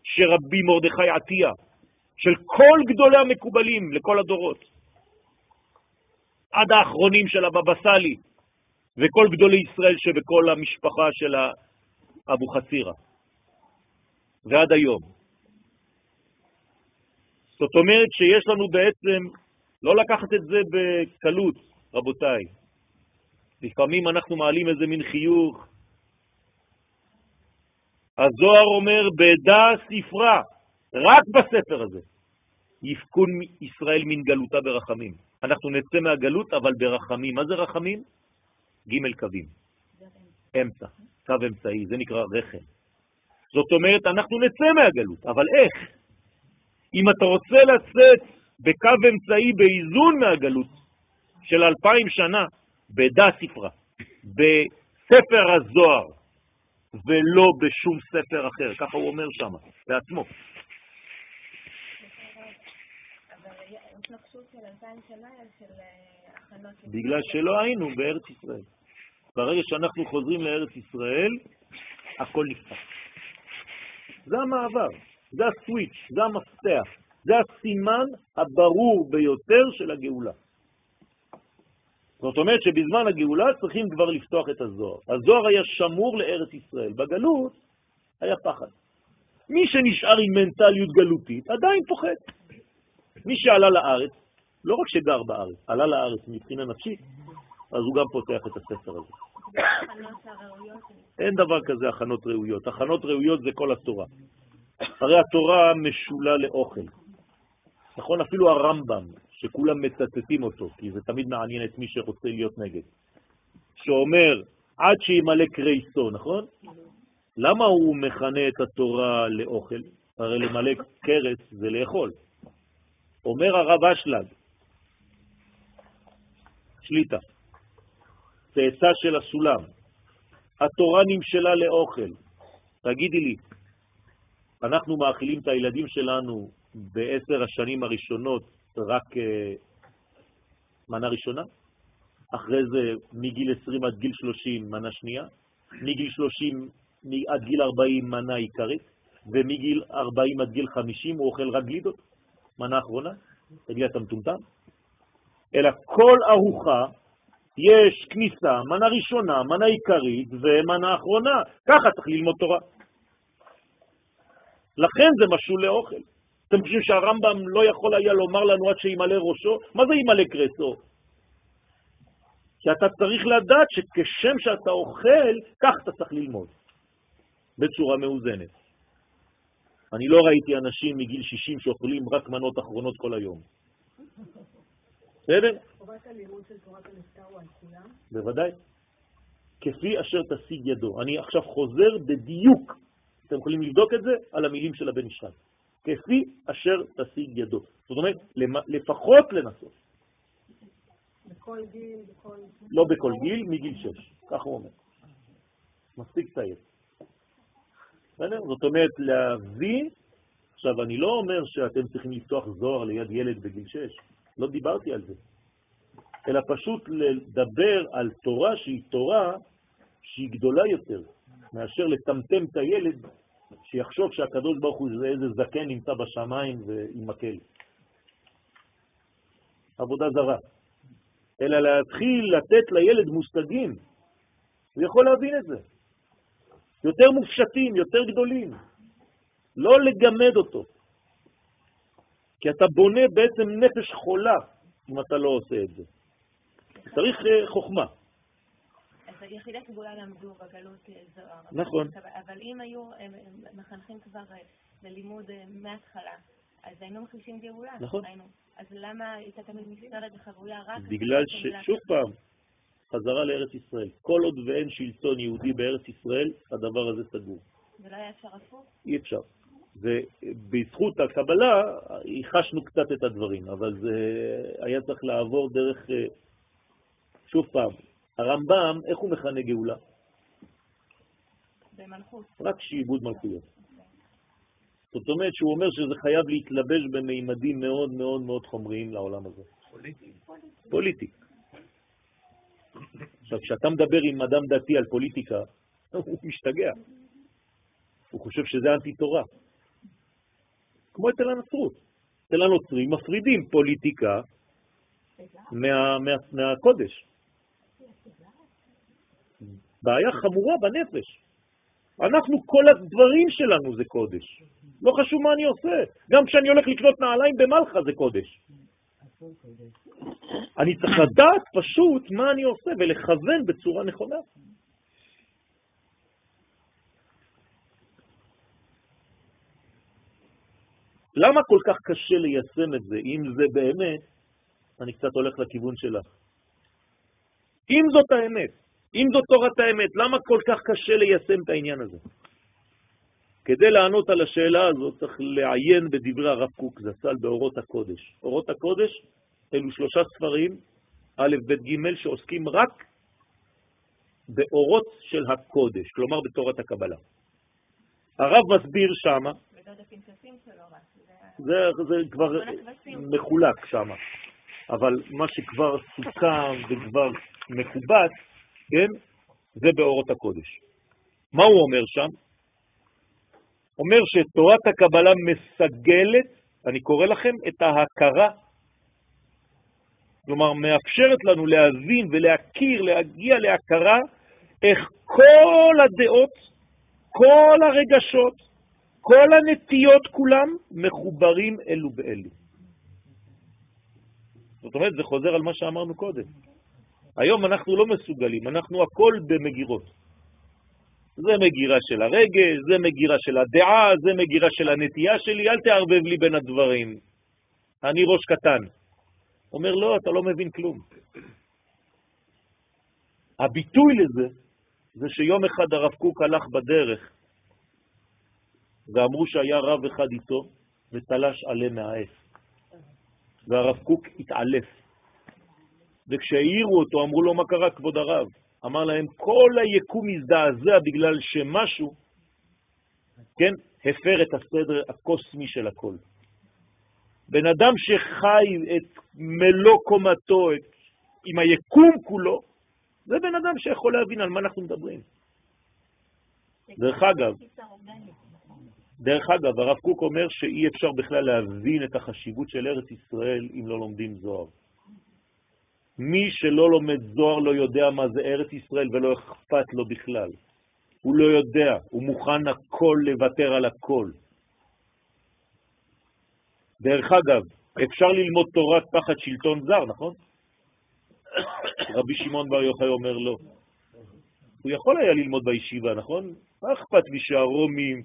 של רבי מרדכי עטיה, של כל גדולי המקובלים לכל הדורות, עד האחרונים של הבבא סאלי, וכל גדולי ישראל שבכל המשפחה של אבו חצירה, ועד היום. זאת אומרת שיש לנו בעצם לא לקחת את זה בקלות, רבותיי. לפעמים אנחנו מעלים איזה מין חיוך. הזוהר אומר, בדע ספרה, רק בספר הזה, יפקון ישראל מן גלותה ברחמים. אנחנו נצא מהגלות, אבל ברחמים. מה זה רחמים? ג' קווים. אמצע, קו אמצעי, זה נקרא רחם. זאת אומרת, אנחנו נצא מהגלות, אבל איך? אם אתה רוצה לצאת בקו אמצעי באיזון מהגלות של אלפיים שנה, בדה ספרה, בספר הזוהר, ולא בשום ספר אחר, ככה הוא אומר שם, בעצמו. בגלל שלא היינו בארץ ישראל. ברגע שאנחנו חוזרים לארץ ישראל, הכל נפתח. זה המעבר, זה הסוויץ', זה המפתח. זה הסימן הברור ביותר של הגאולה. זאת אומרת שבזמן הגאולה צריכים כבר לפתוח את הזוהר. הזוהר היה שמור לארץ ישראל. בגלות היה פחד. מי שנשאר עם מנטליות גלותית עדיין פוחד. מי שעלה לארץ, לא רק שגר בארץ, עלה לארץ מבחינה נפשית, אז הוא גם פותח את הספר הזה. אין דבר כזה הכנות ראויות. הכנות ראויות זה כל התורה. הרי התורה משולה לאוכל. נכון? אפילו הרמב"ם, שכולם מצטטים אותו, כי זה תמיד מעניין את מי שרוצה להיות נגד, שאומר, עד שימלא קרייסו, נכון? למה הוא מכנה את התורה לאוכל? הרי למלא קרס זה לאכול. אומר הרב אשלג, שליטה, צאצא של הסולם, התורה נמשלה לאוכל. תגידי לי, אנחנו מאכילים את הילדים שלנו בעשר השנים הראשונות רק אה, מנה ראשונה, אחרי זה מגיל 20 עד גיל 30 מנה שנייה, מגיל 30 עד גיל 40 מנה עיקרית, ומגיל 40 עד גיל 50 הוא אוכל רק גלידות, מנה אחרונה, תגיד אתה מטומטם? אלא כל ארוחה יש כניסה, מנה ראשונה, מנה עיקרית ומנה אחרונה. ככה צריך ללמוד תורה. לכן זה משול לאוכל. אתם חושבים שהרמב"ם לא יכול היה לומר לנו עד שימלא ראשו? מה זה ימלא קרסו? כי אתה צריך לדעת שכשם שאתה אוכל, כך אתה צריך ללמוד, בצורה מאוזנת. אני לא ראיתי אנשים מגיל 60 שאוכלים רק מנות אחרונות כל היום. בסדר? חובת הלימוד של תורת הנפטר הוא על כולם? בוודאי. כפי אשר תשיג ידו. אני עכשיו חוזר בדיוק, אתם יכולים לבדוק את זה, על המילים של הבן ישחק. כפי אשר תשיג ידו. זאת אומרת, לפחות לנסות. בכל גיל, בכל... לא בכל גיל, מגיל 6, ככה הוא אומר. מספיק צעיר. בסדר? זאת אומרת, להבין עכשיו, אני לא אומר שאתם צריכים לפתוח זוהר ליד ילד בגיל 6, לא דיברתי על זה, אלא פשוט לדבר על תורה שהיא תורה שהיא גדולה יותר, מאשר לטמטם את הילד שיחשוב שהקדוש ברוך הוא זה איזה זקן נמצא בשמיים ועם מקל. עבודה זרה. אלא להתחיל לתת לילד מושגים. הוא יכול להבין את זה. יותר מופשטים, יותר גדולים. לא לגמד אותו. כי אתה בונה בעצם נפש חולה אם אתה לא עושה את זה. צריך אה, חוכמה. יחידי סגולה למדו בגלות אה, זוהר. נכון. אבל אם היו מחנכים כבר אה, ללימוד מההתחלה, אז היינו מחלישים גאולה. נכון. אז למה הייתה תמיד מסתרת וחבויה רק... בגלל ש... שוב פעם, חזרה לארץ ישראל. כל עוד ואין שלטון יהודי בארץ ישראל, הדבר הזה סגור. זה לא היה אפשר הפוך? אי אפשר. ובזכות הקבלה ייחשנו קצת את הדברים, אבל זה היה צריך לעבור דרך, אה, שוב פעם, הרמב"ם, איך הוא מכנה גאולה? במלכות. רק שעיבוד מלכויות. זאת אומרת שהוא אומר שזה חייב להתלבש במימדים מאוד מאוד מאוד חומריים לעולם הזה. פוליטי. פוליטי. עכשיו, כשאתה מדבר עם אדם דתי על פוליטיקה, הוא משתגע. הוא חושב שזה אנטי תורה. כמו אצל הנצרות. אצל הנוצרים מפרידים פוליטיקה מה, מה, מהקודש. בעיה חמורה בנפש. אנחנו, כל הדברים שלנו זה קודש. לא חשוב מה אני עושה. גם כשאני הולך לקנות נעליים במלחה זה קודש. אני צריך לדעת פשוט מה אני עושה ולכוון בצורה נכונה. למה כל כך קשה ליישם את זה, אם זה באמת, אני קצת הולך לכיוון שלך. אם זאת האמת, אם זאת תורת האמת, למה כל כך קשה ליישם את העניין הזה? כדי לענות על השאלה הזאת צריך לעיין בדברי הרב קוק זצ"ל באורות הקודש. אורות הקודש אלו שלושה ספרים, א', ב', ג', שעוסקים רק באורות של הקודש, כלומר בתורת הקבלה. הרב מסביר שמה, זה, זה כבר מחולק שמה, אבל מה שכבר סוכם וכבר מקובץ, כן, זה באורות הקודש. מה הוא אומר שם? אומר שתורת הקבלה מסגלת, אני קורא לכם, את ההכרה, כלומר מאפשרת לנו להבין ולהכיר, להגיע להכרה, איך כל הדעות, כל הרגשות, כל הנטיות כולם מחוברים אלו באלו. זאת אומרת, זה חוזר על מה שאמרנו קודם. היום אנחנו לא מסוגלים, אנחנו הכל במגירות. זה מגירה של הרגש, זה מגירה של הדעה, זה מגירה של הנטייה שלי, אל תערבב לי בין הדברים. אני ראש קטן. אומר, לא, אתה לא מבין כלום. הביטוי לזה, זה שיום אחד הרב קוק הלך בדרך, ואמרו שהיה רב אחד איתו, ותלש עלה מהעץ. והרב קוק התעלף. וכשהעירו אותו, אמרו לו, מה קרה, כבוד הרב? אמר להם, כל היקום מזדעזע בגלל שמשהו, כן, הפר את הסדר הקוסמי של הכל. בן אדם שחי את מלוא קומתו, את, עם היקום כולו, זה בן אדם שיכול להבין על מה אנחנו מדברים. דרך אגב, דרך אגב, הרב קוק אומר שאי אפשר בכלל להבין את החשיבות של ארץ ישראל אם לא לומדים זוהר. מי שלא לומד זוהר לא יודע מה זה ארץ ישראל ולא אכפת לו בכלל. הוא לא יודע, הוא מוכן הכל לוותר על הכל. דרך אגב, אפשר ללמוד תורה תחת שלטון זר, נכון? רבי שמעון בר יוחאי אומר לא. הוא יכול היה ללמוד בישיבה, נכון? מה אכפת לי שהרומים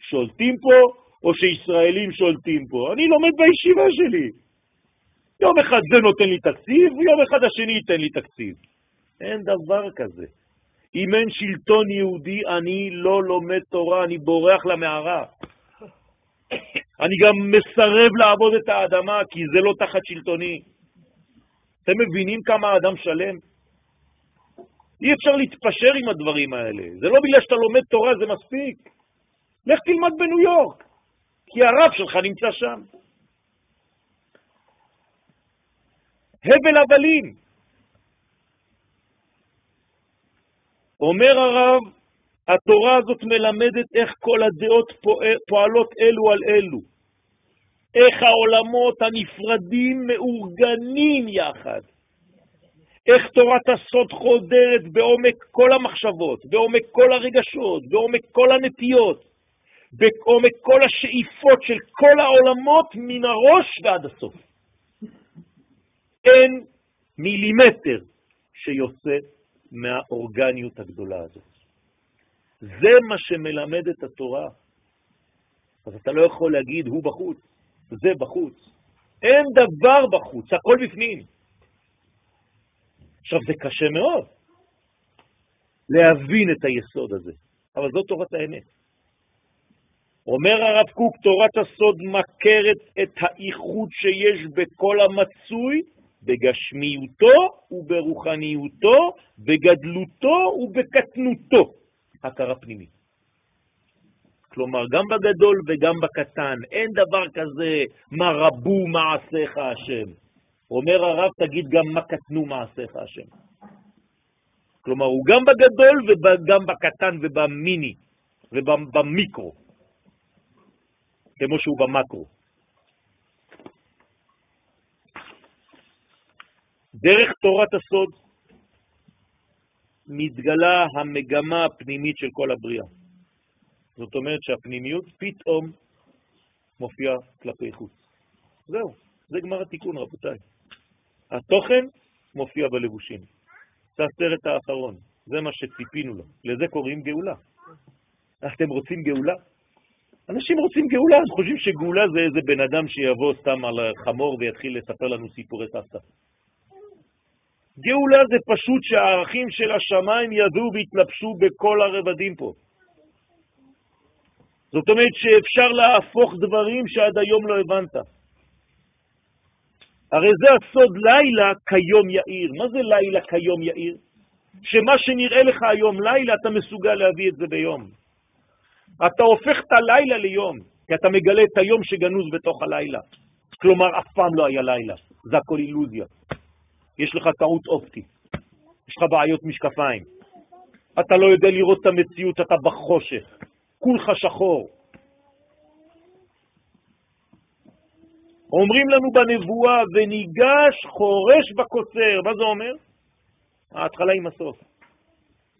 שולטים פה או שישראלים שולטים פה? אני לומד בישיבה שלי. יום אחד זה נותן לי תקציב, ויום אחד השני ייתן לי תקציב. אין דבר כזה. אם אין שלטון יהודי, אני לא לומד תורה, אני בורח למערה. אני גם מסרב לעבוד את האדמה, כי זה לא תחת שלטוני. אתם מבינים כמה האדם שלם? אי אפשר להתפשר עם הדברים האלה. זה לא בגלל שאתה לומד תורה, זה מספיק. לך תלמד בניו יורק. כי הרב שלך נמצא שם. הבל הבלים. אומר הרב, התורה הזאת מלמדת איך כל הדעות פועלות אלו על אלו. איך העולמות הנפרדים מאורגנים יחד. איך תורת הסוד חודרת בעומק כל המחשבות, בעומק כל הרגשות, בעומק כל הנטיות, בעומק כל השאיפות של כל העולמות מן הראש ועד הסוף. אין מילימטר שיוצא מהאורגניות הגדולה הזאת. זה מה שמלמד את התורה. אז אתה לא יכול להגיד, הוא בחוץ, זה בחוץ. אין דבר בחוץ, הכל בפנים. עכשיו, זה קשה מאוד להבין את היסוד הזה, אבל זאת תורת האמת. אומר הרב קוק, תורת הסוד מכרת את האיחוד שיש בכל המצוי בגשמיותו וברוחניותו, בגדלותו ובקטנותו, הכרה פנימית. כלומר, גם בגדול וגם בקטן, אין דבר כזה מה רבו מעשיך השם. אומר הרב, תגיד גם מה קטנו מעשיך השם. כלומר, הוא גם בגדול וגם בקטן ובמיני ובמיקרו, כמו שהוא במקרו. דרך תורת הסוד מתגלה המגמה הפנימית של כל הבריאה. זאת אומרת שהפנימיות פתאום מופיעה כלפי חוץ. זהו, זה גמר התיקון, רבותיי. התוכן מופיע בלבושים. זה הסרט האחרון, זה מה שציפינו לו. לזה קוראים גאולה. אתם רוצים גאולה? אנשים רוצים גאולה, אז חושבים שגאולה זה איזה בן אדם שיבוא סתם על חמור ויתחיל לספר לנו סיפורי סבתא. גאולה זה פשוט שהערכים של השמיים ידעו והתלבשו בכל הרבדים פה. זאת אומרת שאפשר להפוך דברים שעד היום לא הבנת. הרי זה הסוד לילה כיום יאיר. מה זה לילה כיום יאיר? שמה שנראה לך היום לילה, אתה מסוגל להביא את זה ביום. אתה הופך את הלילה ליום, כי אתה מגלה את היום שגנוז בתוך הלילה. כלומר, אף פעם לא היה לילה, זה הכל אילוזיה. יש לך טעות אופטית, יש לך בעיות משקפיים. אתה לא יודע לראות את המציאות, אתה בחושך. כולך שחור. אומרים לנו בנבואה, וניגש חורש בקוצר. מה זה אומר? ההתחלה עם הסוף.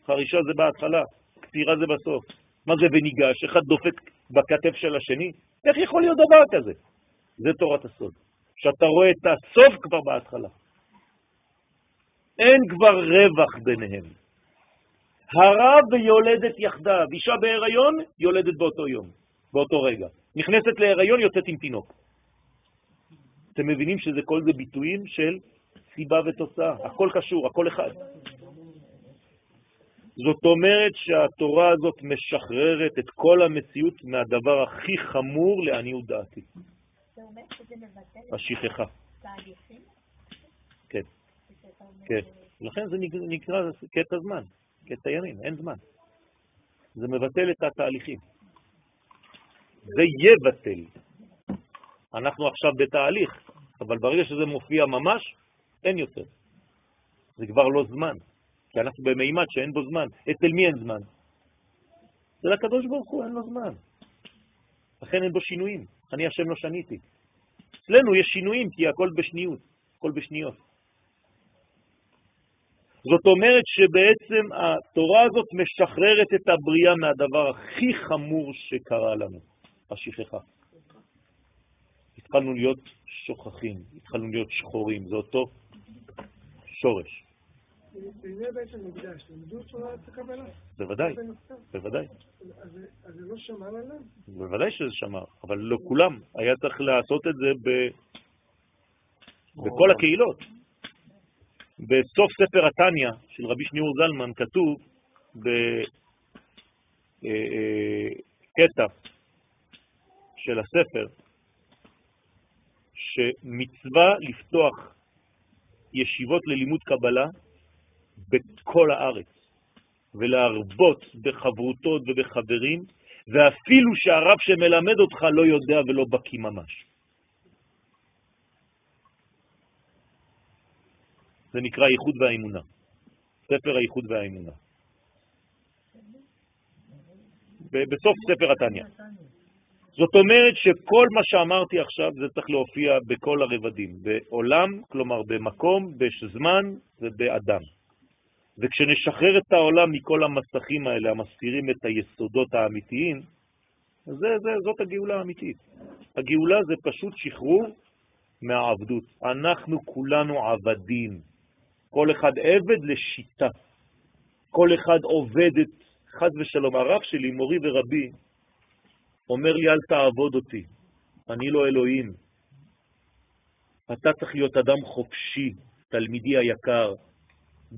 חרישה זה בהתחלה, קצירה זה בסוף. מה זה וניגש? אחד דופק בכתף של השני? איך יכול להיות דבר כזה? זה תורת הסוד. שאתה רואה את הסוף כבר בהתחלה. אין כבר רווח ביניהם. הרב ויולדת יחדיו. אישה בהיריון, יולדת באותו יום, באותו רגע. נכנסת להיריון, יוצאת עם תינוק. אתם מבינים שזה כל זה ביטויים של סיבה ותוצאה. הכל קשור, הכל אחד. זאת אומרת שהתורה הזאת משחררת את כל המציאות מהדבר הכי חמור לעניות דעתי. זה אומר שזה מבטל השכחה. תהליכים? כן, כן. לכן זה נקרא קטע זמן, קטע ימים, אין זמן. זה מבטל את התהליכים. זה יבטל. אנחנו עכשיו בתהליך, אבל ברגע שזה מופיע ממש, אין יותר. זה כבר לא זמן, כי אנחנו במימד שאין בו זמן. אצל מי אין זמן? זה לקדוש ברוך הוא, אין לו זמן. לכן אין בו שינויים. אני השם לא שניתי. אצלנו יש שינויים כי הכל בשניות, הכל בשניות. זאת אומרת שבעצם התורה הזאת משחררת את הבריאה מהדבר הכי חמור שקרה לנו, השכחה. התחלנו להיות שוכחים, התחלנו להיות שחורים, זה אותו שורש. בעצם תורת הקבלה. בוודאי, בוודאי. אז זה לא שמר עליו? בוודאי שזה שמר, אבל לא כולם. היה צריך לעשות את זה. בכל הקהילות. בסוף ספר התניא של רבי שניאור זלמן כתוב בקטע של הספר שמצווה לפתוח ישיבות ללימוד קבלה בכל הארץ ולהרבות בחברותות ובחברים ואפילו שהרב שמלמד אותך לא יודע ולא בקי ממש. זה נקרא הייחוד והאמונה, ספר הייחוד והאמונה. בסוף ספר התניא. זאת אומרת שכל מה שאמרתי עכשיו זה צריך להופיע בכל הרבדים, בעולם, כלומר במקום, בזמן ובאדם. וכשנשחרר את העולם מכל המסכים האלה, המסתירים את היסודות האמיתיים, זה, זה, זאת הגאולה האמיתית. הגאולה זה פשוט שחרור מהעבדות. אנחנו כולנו עבדים. כל אחד עבד לשיטה. כל אחד עובד את, חז ושלום, הרב שלי, מורי ורבי, אומר לי, אל תעבוד אותי, אני לא אלוהים. אתה צריך להיות אדם חופשי, תלמידי היקר.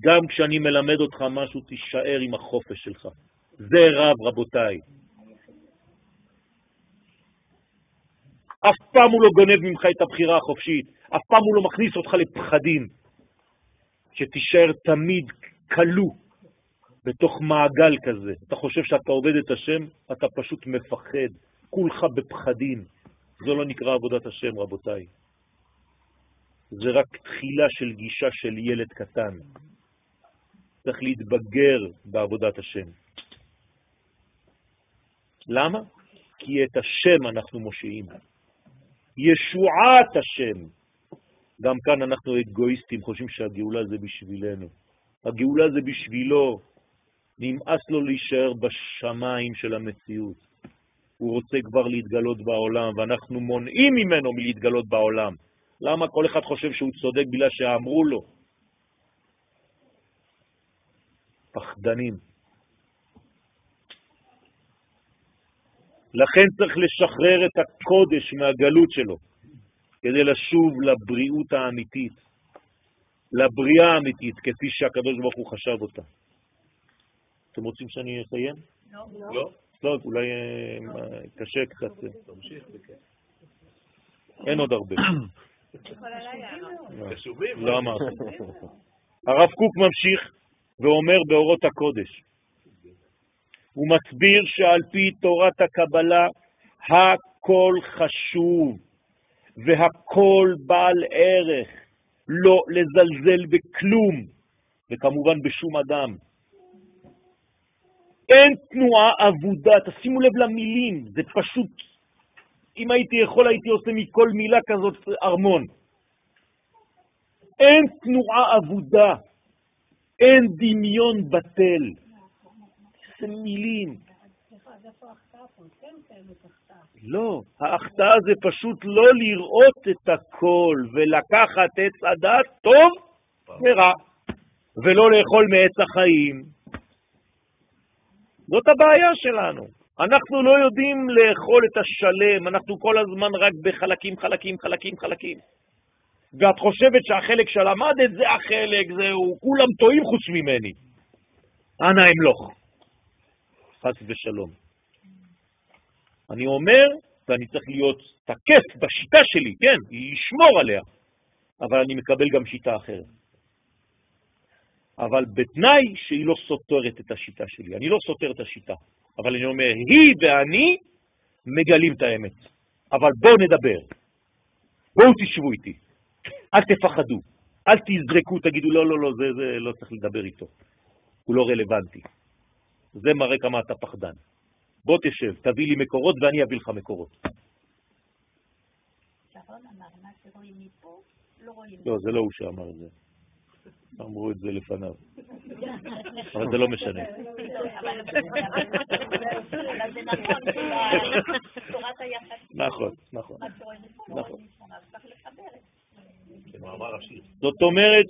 גם כשאני מלמד אותך משהו, תישאר עם החופש שלך. זה רב, רבותיי. אף פעם הוא לא גונב ממך את הבחירה החופשית, אף פעם הוא לא מכניס אותך לפחדים, שתישאר תמיד כלוא בתוך מעגל כזה. אתה חושב שאתה עובד את השם, אתה פשוט מפחד, כולך בפחדים. זו לא נקרא עבודת השם, רבותיי. זה רק תחילה של גישה של ילד קטן. צריך להתבגר בעבודת השם. למה? כי את השם אנחנו מושיעים. ישועת השם. גם כאן אנחנו אגואיסטים, חושבים שהגאולה זה בשבילנו. הגאולה זה בשבילו. נמאס לו להישאר בשמיים של המציאות. הוא רוצה כבר להתגלות בעולם, ואנחנו מונעים ממנו מלהתגלות בעולם. למה כל אחד חושב שהוא צודק בגלל שאמרו לו? פחדנים. לכן צריך לשחרר את הקודש מהגלות שלו, כדי לשוב לבריאות האמיתית, לבריאה האמיתית, כפי שהקדוש ברוך הוא חשב אותה. אתם רוצים שאני אסיים? לא. לא? לא, אולי אה, קשה קצת. אין עוד הרבה. לא אמרתי. הרב קוק ממשיך ואומר באורות הקודש, הוא מסביר שעל פי תורת הקבלה הכל חשוב והכל בעל ערך, לא לזלזל בכלום, וכמובן בשום אדם. אין תנועה אבודה, תשימו לב למילים, זה פשוט, אם הייתי יכול הייתי עושה מכל מילה כזאת ארמון. אין תנועה אבודה, אין דמיון בטל. איזה מילים. לא, ההחטאה זה פשוט לא לראות את הכל ולקחת עץ הדת טוב ורע, ולא לאכול מעץ החיים. זאת הבעיה שלנו. אנחנו לא יודעים לאכול את השלם, אנחנו כל הזמן רק בחלקים, חלקים, חלקים, חלקים. ואת חושבת שהחלק שלמדת זה החלק, זהו, כולם טועים חוץ ממני. אנא אמלוך. חס ושלום. אני אומר, ואני צריך להיות תקף בשיטה שלי, כן, לשמור עליה, אבל אני מקבל גם שיטה אחרת. אבל בתנאי שהיא לא סותרת את השיטה שלי. אני לא סותר את השיטה, אבל אני אומר, היא ואני מגלים את האמת. אבל בואו נדבר. בואו תשבו איתי. אל תפחדו. אל תזרקו, תגידו, לא, לא, לא, זה, זה לא צריך לדבר איתו. הוא לא רלוונטי. זה מראה כמה אתה פחדן. בוא תשב, תביא לי מקורות ואני אביא לך מקורות. לא, זה לא הוא שאמר את זה. אמרו את זה לפניו. אבל זה לא משנה. נכון, נכון. נכון. זאת אומרת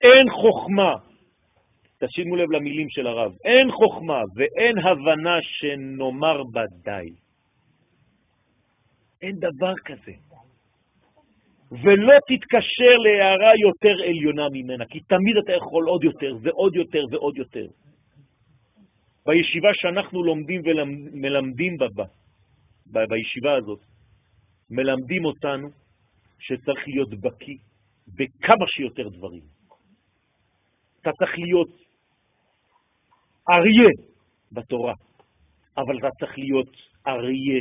שאין חוכמה, תשימו לב למילים של הרב, אין חוכמה ואין הבנה שנאמר בה די. אין דבר כזה. ולא תתקשר להערה יותר עליונה ממנה, כי תמיד אתה יכול עוד יותר ועוד יותר ועוד יותר. בישיבה שאנחנו לומדים ומלמדים בה, ב, בישיבה הזאת, מלמדים אותנו שצריך להיות בקי בכמה שיותר דברים. אתה צריך להיות אריה בתורה, אבל אתה צריך להיות אריה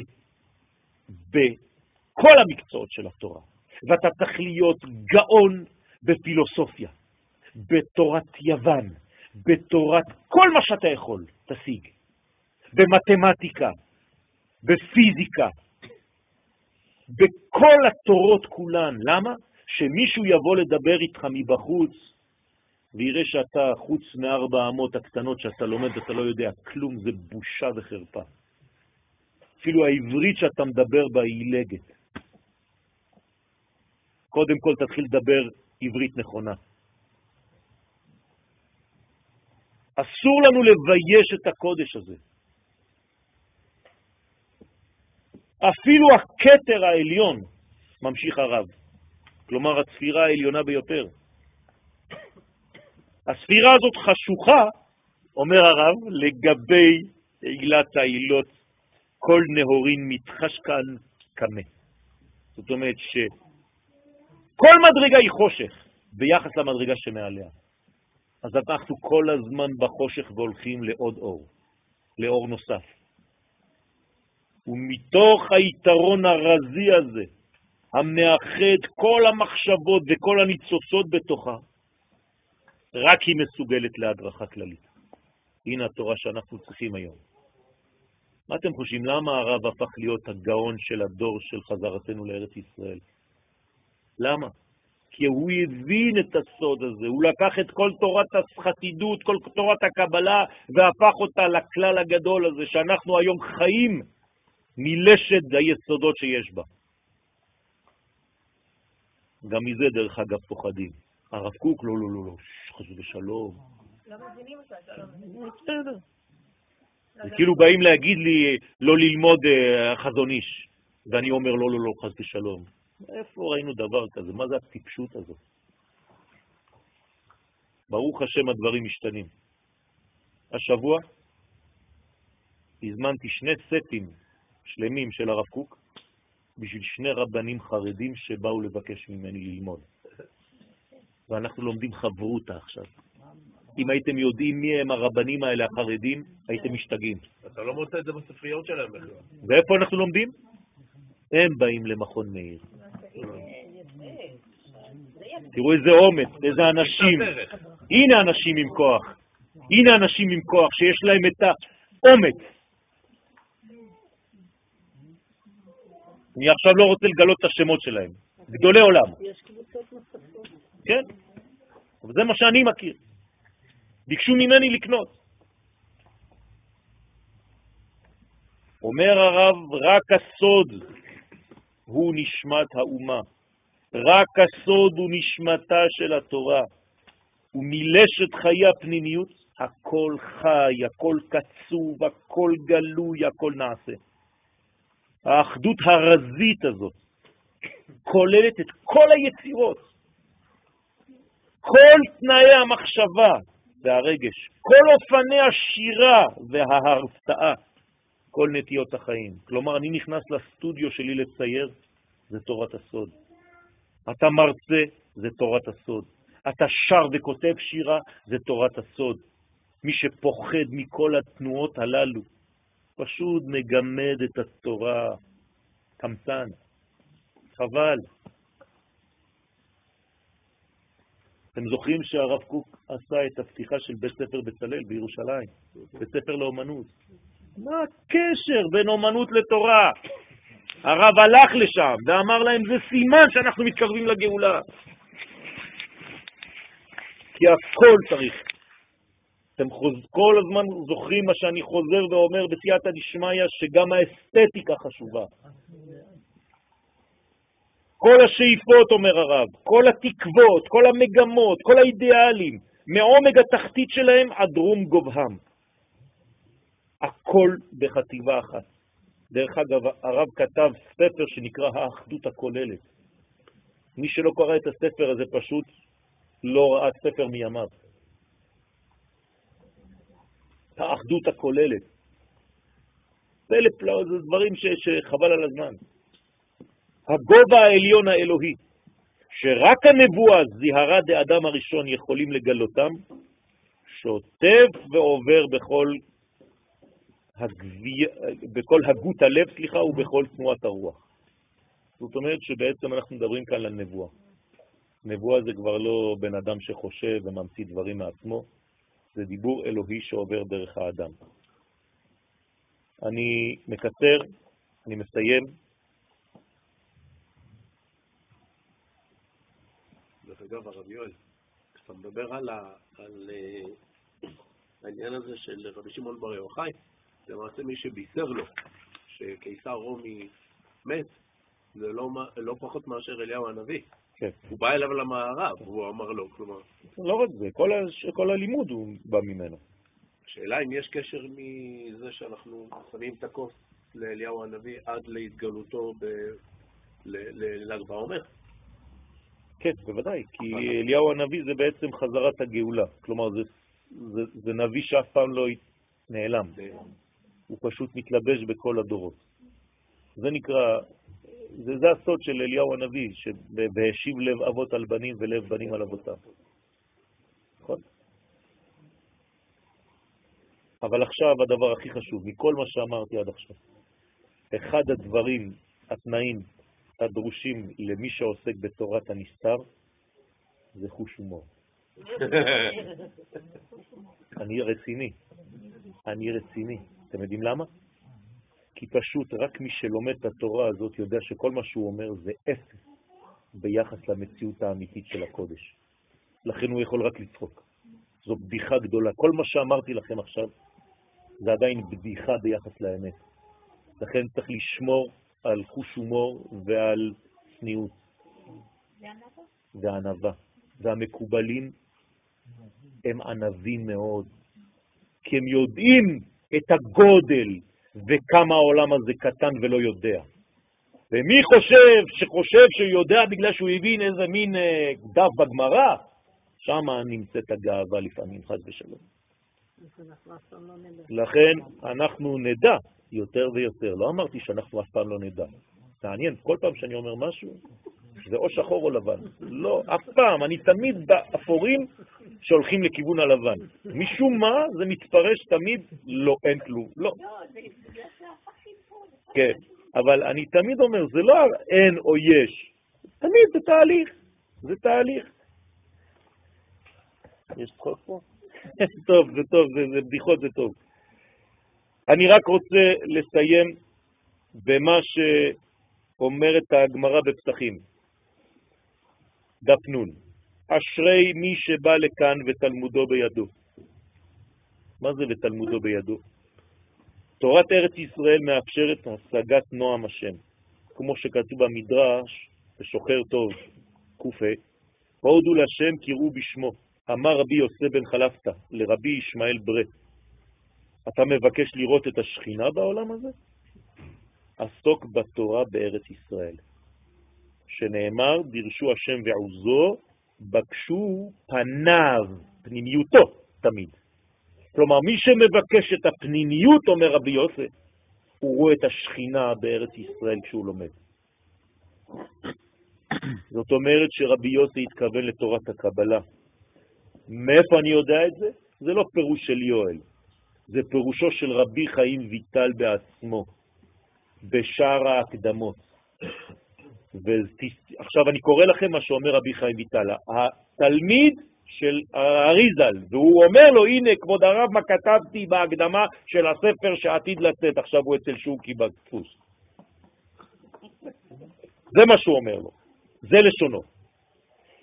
בכל המקצועות של התורה, ואתה צריך להיות גאון בפילוסופיה, בתורת יוון, בתורת כל מה שאתה יכול, תשיג, במתמטיקה, בפיזיקה, בכל התורות כולן. למה? שמישהו יבוא לדבר איתך מבחוץ ויראה שאתה, חוץ מארבע אמות הקטנות שאתה לומד ואתה לא יודע כלום, זה בושה וחרפה. אפילו העברית שאתה מדבר בה היא עילגת. קודם כל תתחיל לדבר עברית נכונה. אסור לנו לבייש את הקודש הזה. אפילו הכתר העליון, ממשיך הרב, כלומר הספירה העליונה ביותר. הספירה הזאת חשוכה, אומר הרב, לגבי עילת העילות, כל נהורין מתחש כאן קמה. זאת אומרת שכל מדרגה היא חושך ביחס למדרגה שמעליה. אז אנחנו כל הזמן בחושך והולכים לעוד אור, לאור נוסף. ומתוך היתרון הרזי הזה, המאחד כל המחשבות וכל הניצוצות בתוכה, רק היא מסוגלת להדרכה כללית. הנה התורה שאנחנו צריכים היום. מה אתם חושבים? למה הרב הפך להיות הגאון של הדור של חזרתנו לארץ ישראל? למה? כי הוא הבין את הסוד הזה, הוא לקח את כל תורת החסידות, כל תורת הקבלה, והפך אותה לכלל הגדול הזה, שאנחנו היום חיים מלשד היסודות שיש בה. גם מזה, דרך אגב, פוחדים. הרב קוק, לא, לא, לא, לא, חס ושלום. לא מבינים אותו, לא בסדר. זה כאילו באים להגיד לי לא ללמוד אה, חזון איש, ואני אומר לא, לא, לא, חס ושלום. איפה ראינו דבר כזה? מה זה הטיפשות הזאת? ברוך השם הדברים משתנים. השבוע הזמנתי שני סטים שלמים של הרב קוק בשביל שני רבנים חרדים שבאו לבקש ממני ללמוד. ואנחנו לומדים חברותה עכשיו. אם הייתם יודעים מי הם הרבנים האלה החרדים, הייתם משתגעים. אתה לא מוצא את זה בספריות שלהם בכלל. ואיפה אנחנו לומדים? הם באים למכון מאיר. תראו איזה אומץ, איזה אנשים. הנה אנשים עם כוח. הנה אנשים עם כוח שיש להם את האומץ. אני עכשיו לא רוצה לגלות את השמות שלהם. גדולי עולם. יש קבוצות נוספות. כן, אבל זה מה שאני מכיר. ביקשו ממני לקנות. אומר הרב, רק הסוד הוא נשמת האומה. רק הסוד הוא נשמתה של התורה. ומילשת חיי הפנימיות, הכל חי, הכל קצוב, הכל גלוי, הכל נעשה. האחדות הרזית הזאת כוללת את כל היצירות, כל תנאי המחשבה והרגש, כל אופני השירה וההרפתעה, כל נטיות החיים. כלומר, אני נכנס לסטודיו שלי לצייר, זה תורת הסוד. אתה מרצה, זה תורת הסוד. אתה שר וכותב שירה, זה תורת הסוד. מי שפוחד מכל התנועות הללו, פשוט מגמד את התורה, קמצן, חבל. אתם זוכרים שהרב קוק עשה את הפתיחה של בית ספר בצלאל בירושלים, בית ספר לאומנות. מה הקשר בין אומנות לתורה? הרב הלך לשם ואמר להם, זה סימן שאנחנו מתקרבים לגאולה. כי הכל צריך. אתם חוז... כל הזמן זוכרים מה שאני חוזר ואומר בסייעתא דשמיא, שגם האסתטיקה חשובה. כל השאיפות, אומר הרב, כל התקוות, כל המגמות, כל האידיאלים, מעומק התחתית שלהם עד רום גובהם. הכל בחטיבה אחת. דרך אגב, הרב כתב ספר שנקרא האחדות הכוללת. מי שלא קרא את הספר הזה פשוט לא ראה ספר מימיו. האחדות הכוללת. פלא פלא, זה דברים ש, שחבל על הזמן. הגובה העליון האלוהי, שרק הנבואה זיהרה דאדם הראשון יכולים לגלותם, שוטף ועובר בכל הגבי... בכל הגות הלב, סליחה, ובכל תנועת הרוח. זאת אומרת שבעצם אנחנו מדברים כאן על נבואה. נבואה זה כבר לא בן אדם שחושב וממציא דברים מעצמו, זה דיבור אלוהי שעובר דרך האדם. אני מקצר, אני מסיים. דרך אגב, הרב יואל, כשאתה מדבר על, ה, על uh, העניין הזה של רבי שמעון בר יוחאי, זה למעשה מי שבישר לו שקיסר רומי מת, זה לא, לא פחות מאשר אליהו הנביא. כן. הוא בא אליו למערב, והוא אמר לו, כלומר... לא רק זה, כל, ה, כל הלימוד הוא בא ממנו. השאלה אם יש קשר מזה שאנחנו שמים את הכוס לאליהו הנביא עד להתגלותו לל"ג בעומר. כן, בוודאי, כי אליהו הנביא זה בעצם חזרת הגאולה. כלומר, זה, זה, זה נביא שאף פעם לא נעלם. הוא פשוט מתלבש בכל הדורות. זה נקרא, זה, זה הסוד של אליהו הנביא, שהשיב לב אבות על בנים ולב בנים על אבותם. נכון? אבל עכשיו הדבר הכי חשוב, מכל מה שאמרתי עד עכשיו, אחד הדברים, התנאים הדרושים למי שעוסק בתורת הנסתר, זה חוש הומור. אני רציני, אני רציני. אתם יודעים למה? כי פשוט רק מי שלומד את התורה הזאת יודע שכל מה שהוא אומר זה אפס ביחס למציאות האמיתית של הקודש. לכן הוא יכול רק לצחוק. זו בדיחה גדולה. כל מה שאמרתי לכם עכשיו זה עדיין בדיחה ביחס לאמת. לכן צריך לשמור על חוש הומור ועל צניעות. וענבה. והמקובלים הם ענבים מאוד, כי הם יודעים את הגודל וכמה העולם הזה קטן ולא יודע. ומי חושב שחושב שהוא יודע בגלל שהוא הבין איזה מין אה, דף בגמרא, שם נמצאת הגאווה לפעמים, חד ושלום. לכן אנחנו נדע יותר ויותר. לא אמרתי שאנחנו אף פעם לא נדע. מעניין, כל פעם שאני אומר משהו, זה או שחור או לבן. לא, אף פעם. אני תמיד באפורים שהולכים לכיוון הלבן. משום מה זה מתפרש תמיד לא, אין כלום. לא. כן, אבל אני תמיד אומר, זה לא אין או יש. תמיד זה תהליך. זה תהליך. יש צחוק פה? טוב, זה טוב, זה, זה בדיחות, זה טוב. אני רק רוצה לסיים במה שאומרת הגמרא בפתחים, דף נון. אשרי מי שבא לכאן ותלמודו בידו. מה זה ותלמודו בידו? תורת ארץ ישראל מאפשרת השגת נועם השם, כמו שכתוב במדרש, בשוחר טוב, ק"ה, הודו לשם קראו בשמו. אמר רבי יוסף בן חלפתא לרבי ישמעאל ברה, אתה מבקש לראות את השכינה בעולם הזה? עסוק בתורה בארץ ישראל, שנאמר, דרשו השם ועוזו, בקשו פניו, פנימיותו תמיד. כלומר, מי שמבקש את הפנימיות, אומר רבי יוסף, הוא רואה את השכינה בארץ ישראל כשהוא לומד. זאת אומרת שרבי יוסף התכוון לתורת הקבלה, מאיפה אני יודע את זה? זה לא פירוש של יואל, זה פירושו של רבי חיים ויטל בעצמו, בשער ההקדמות. עכשיו אני קורא לכם מה שאומר רבי חיים ויטל, התלמיד של אריזל, והוא אומר לו, הנה כבוד הרב, מה כתבתי בהקדמה של הספר שעתיד לצאת, עכשיו הוא אצל שוקי בדפוס. זה מה שהוא אומר לו, זה לשונו.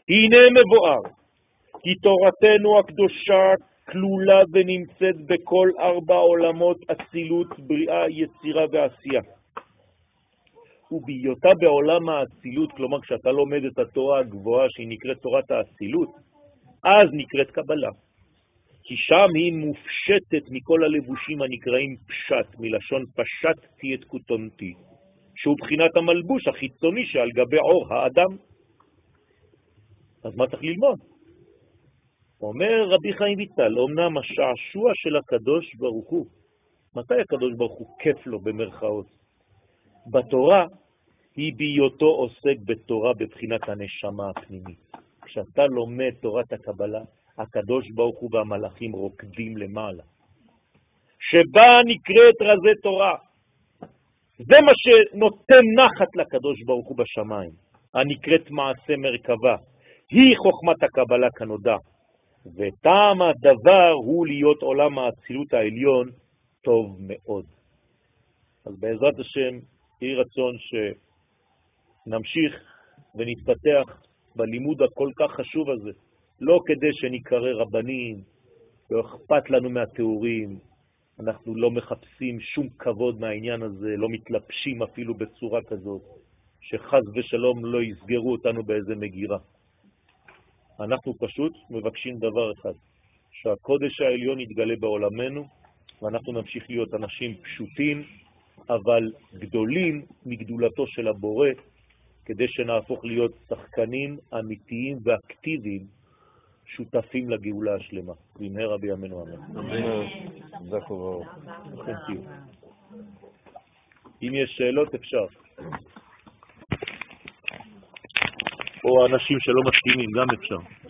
הנה מבואר, כי תורתנו הקדושה כלולה ונמצאת בכל ארבע עולמות אצילות, בריאה, יצירה ועשייה. ובהיותה בעולם האצילות, כלומר כשאתה לומד את התורה הגבוהה שהיא נקראת תורת האצילות, אז נקראת קבלה. כי שם היא מופשטת מכל הלבושים הנקראים פשט, מלשון פשטתי את כותונתי, שהוא בחינת המלבוש החיצוני שעל גבי עור האדם. אז מה צריך ללמוד? אומר רבי חיים ויטל, אמנם השעשוע של הקדוש ברוך הוא, מתי הקדוש ברוך הוא כיף לו במרכאות? בתורה היא בהיותו עוסק בתורה בבחינת הנשמה הפנימית. כשאתה לומד תורת הקבלה, הקדוש ברוך הוא והמלאכים רוקדים למעלה. שבה נקראת רזי תורה. זה מה שנותן נחת לקדוש ברוך הוא בשמיים, הנקראת מעשה מרכבה. היא חוכמת הקבלה כנודע, וטעם הדבר הוא להיות עולם האצילות העליון טוב מאוד. אז בעזרת השם, יהי רצון שנמשיך ונתפתח בלימוד הכל כך חשוב הזה, לא כדי שנקרא רבנים, לא אכפת לנו מהתיאורים, אנחנו לא מחפשים שום כבוד מהעניין הזה, לא מתלבשים אפילו בצורה כזאת, שחז ושלום לא יסגרו אותנו באיזה מגירה. אנחנו פשוט מבקשים דבר אחד, שהקודש העליון יתגלה בעולמנו, ואנחנו נמשיך להיות אנשים פשוטים, אבל גדולים מגדולתו של הבורא, כדי שנהפוך להיות שחקנים אמיתיים ואקטיביים, שותפים לגאולה השלמה. במהרה בימינו אמן. אמן. אם יש שאלות, אפשר. או אנשים שלא מסכימים, גם אפשר.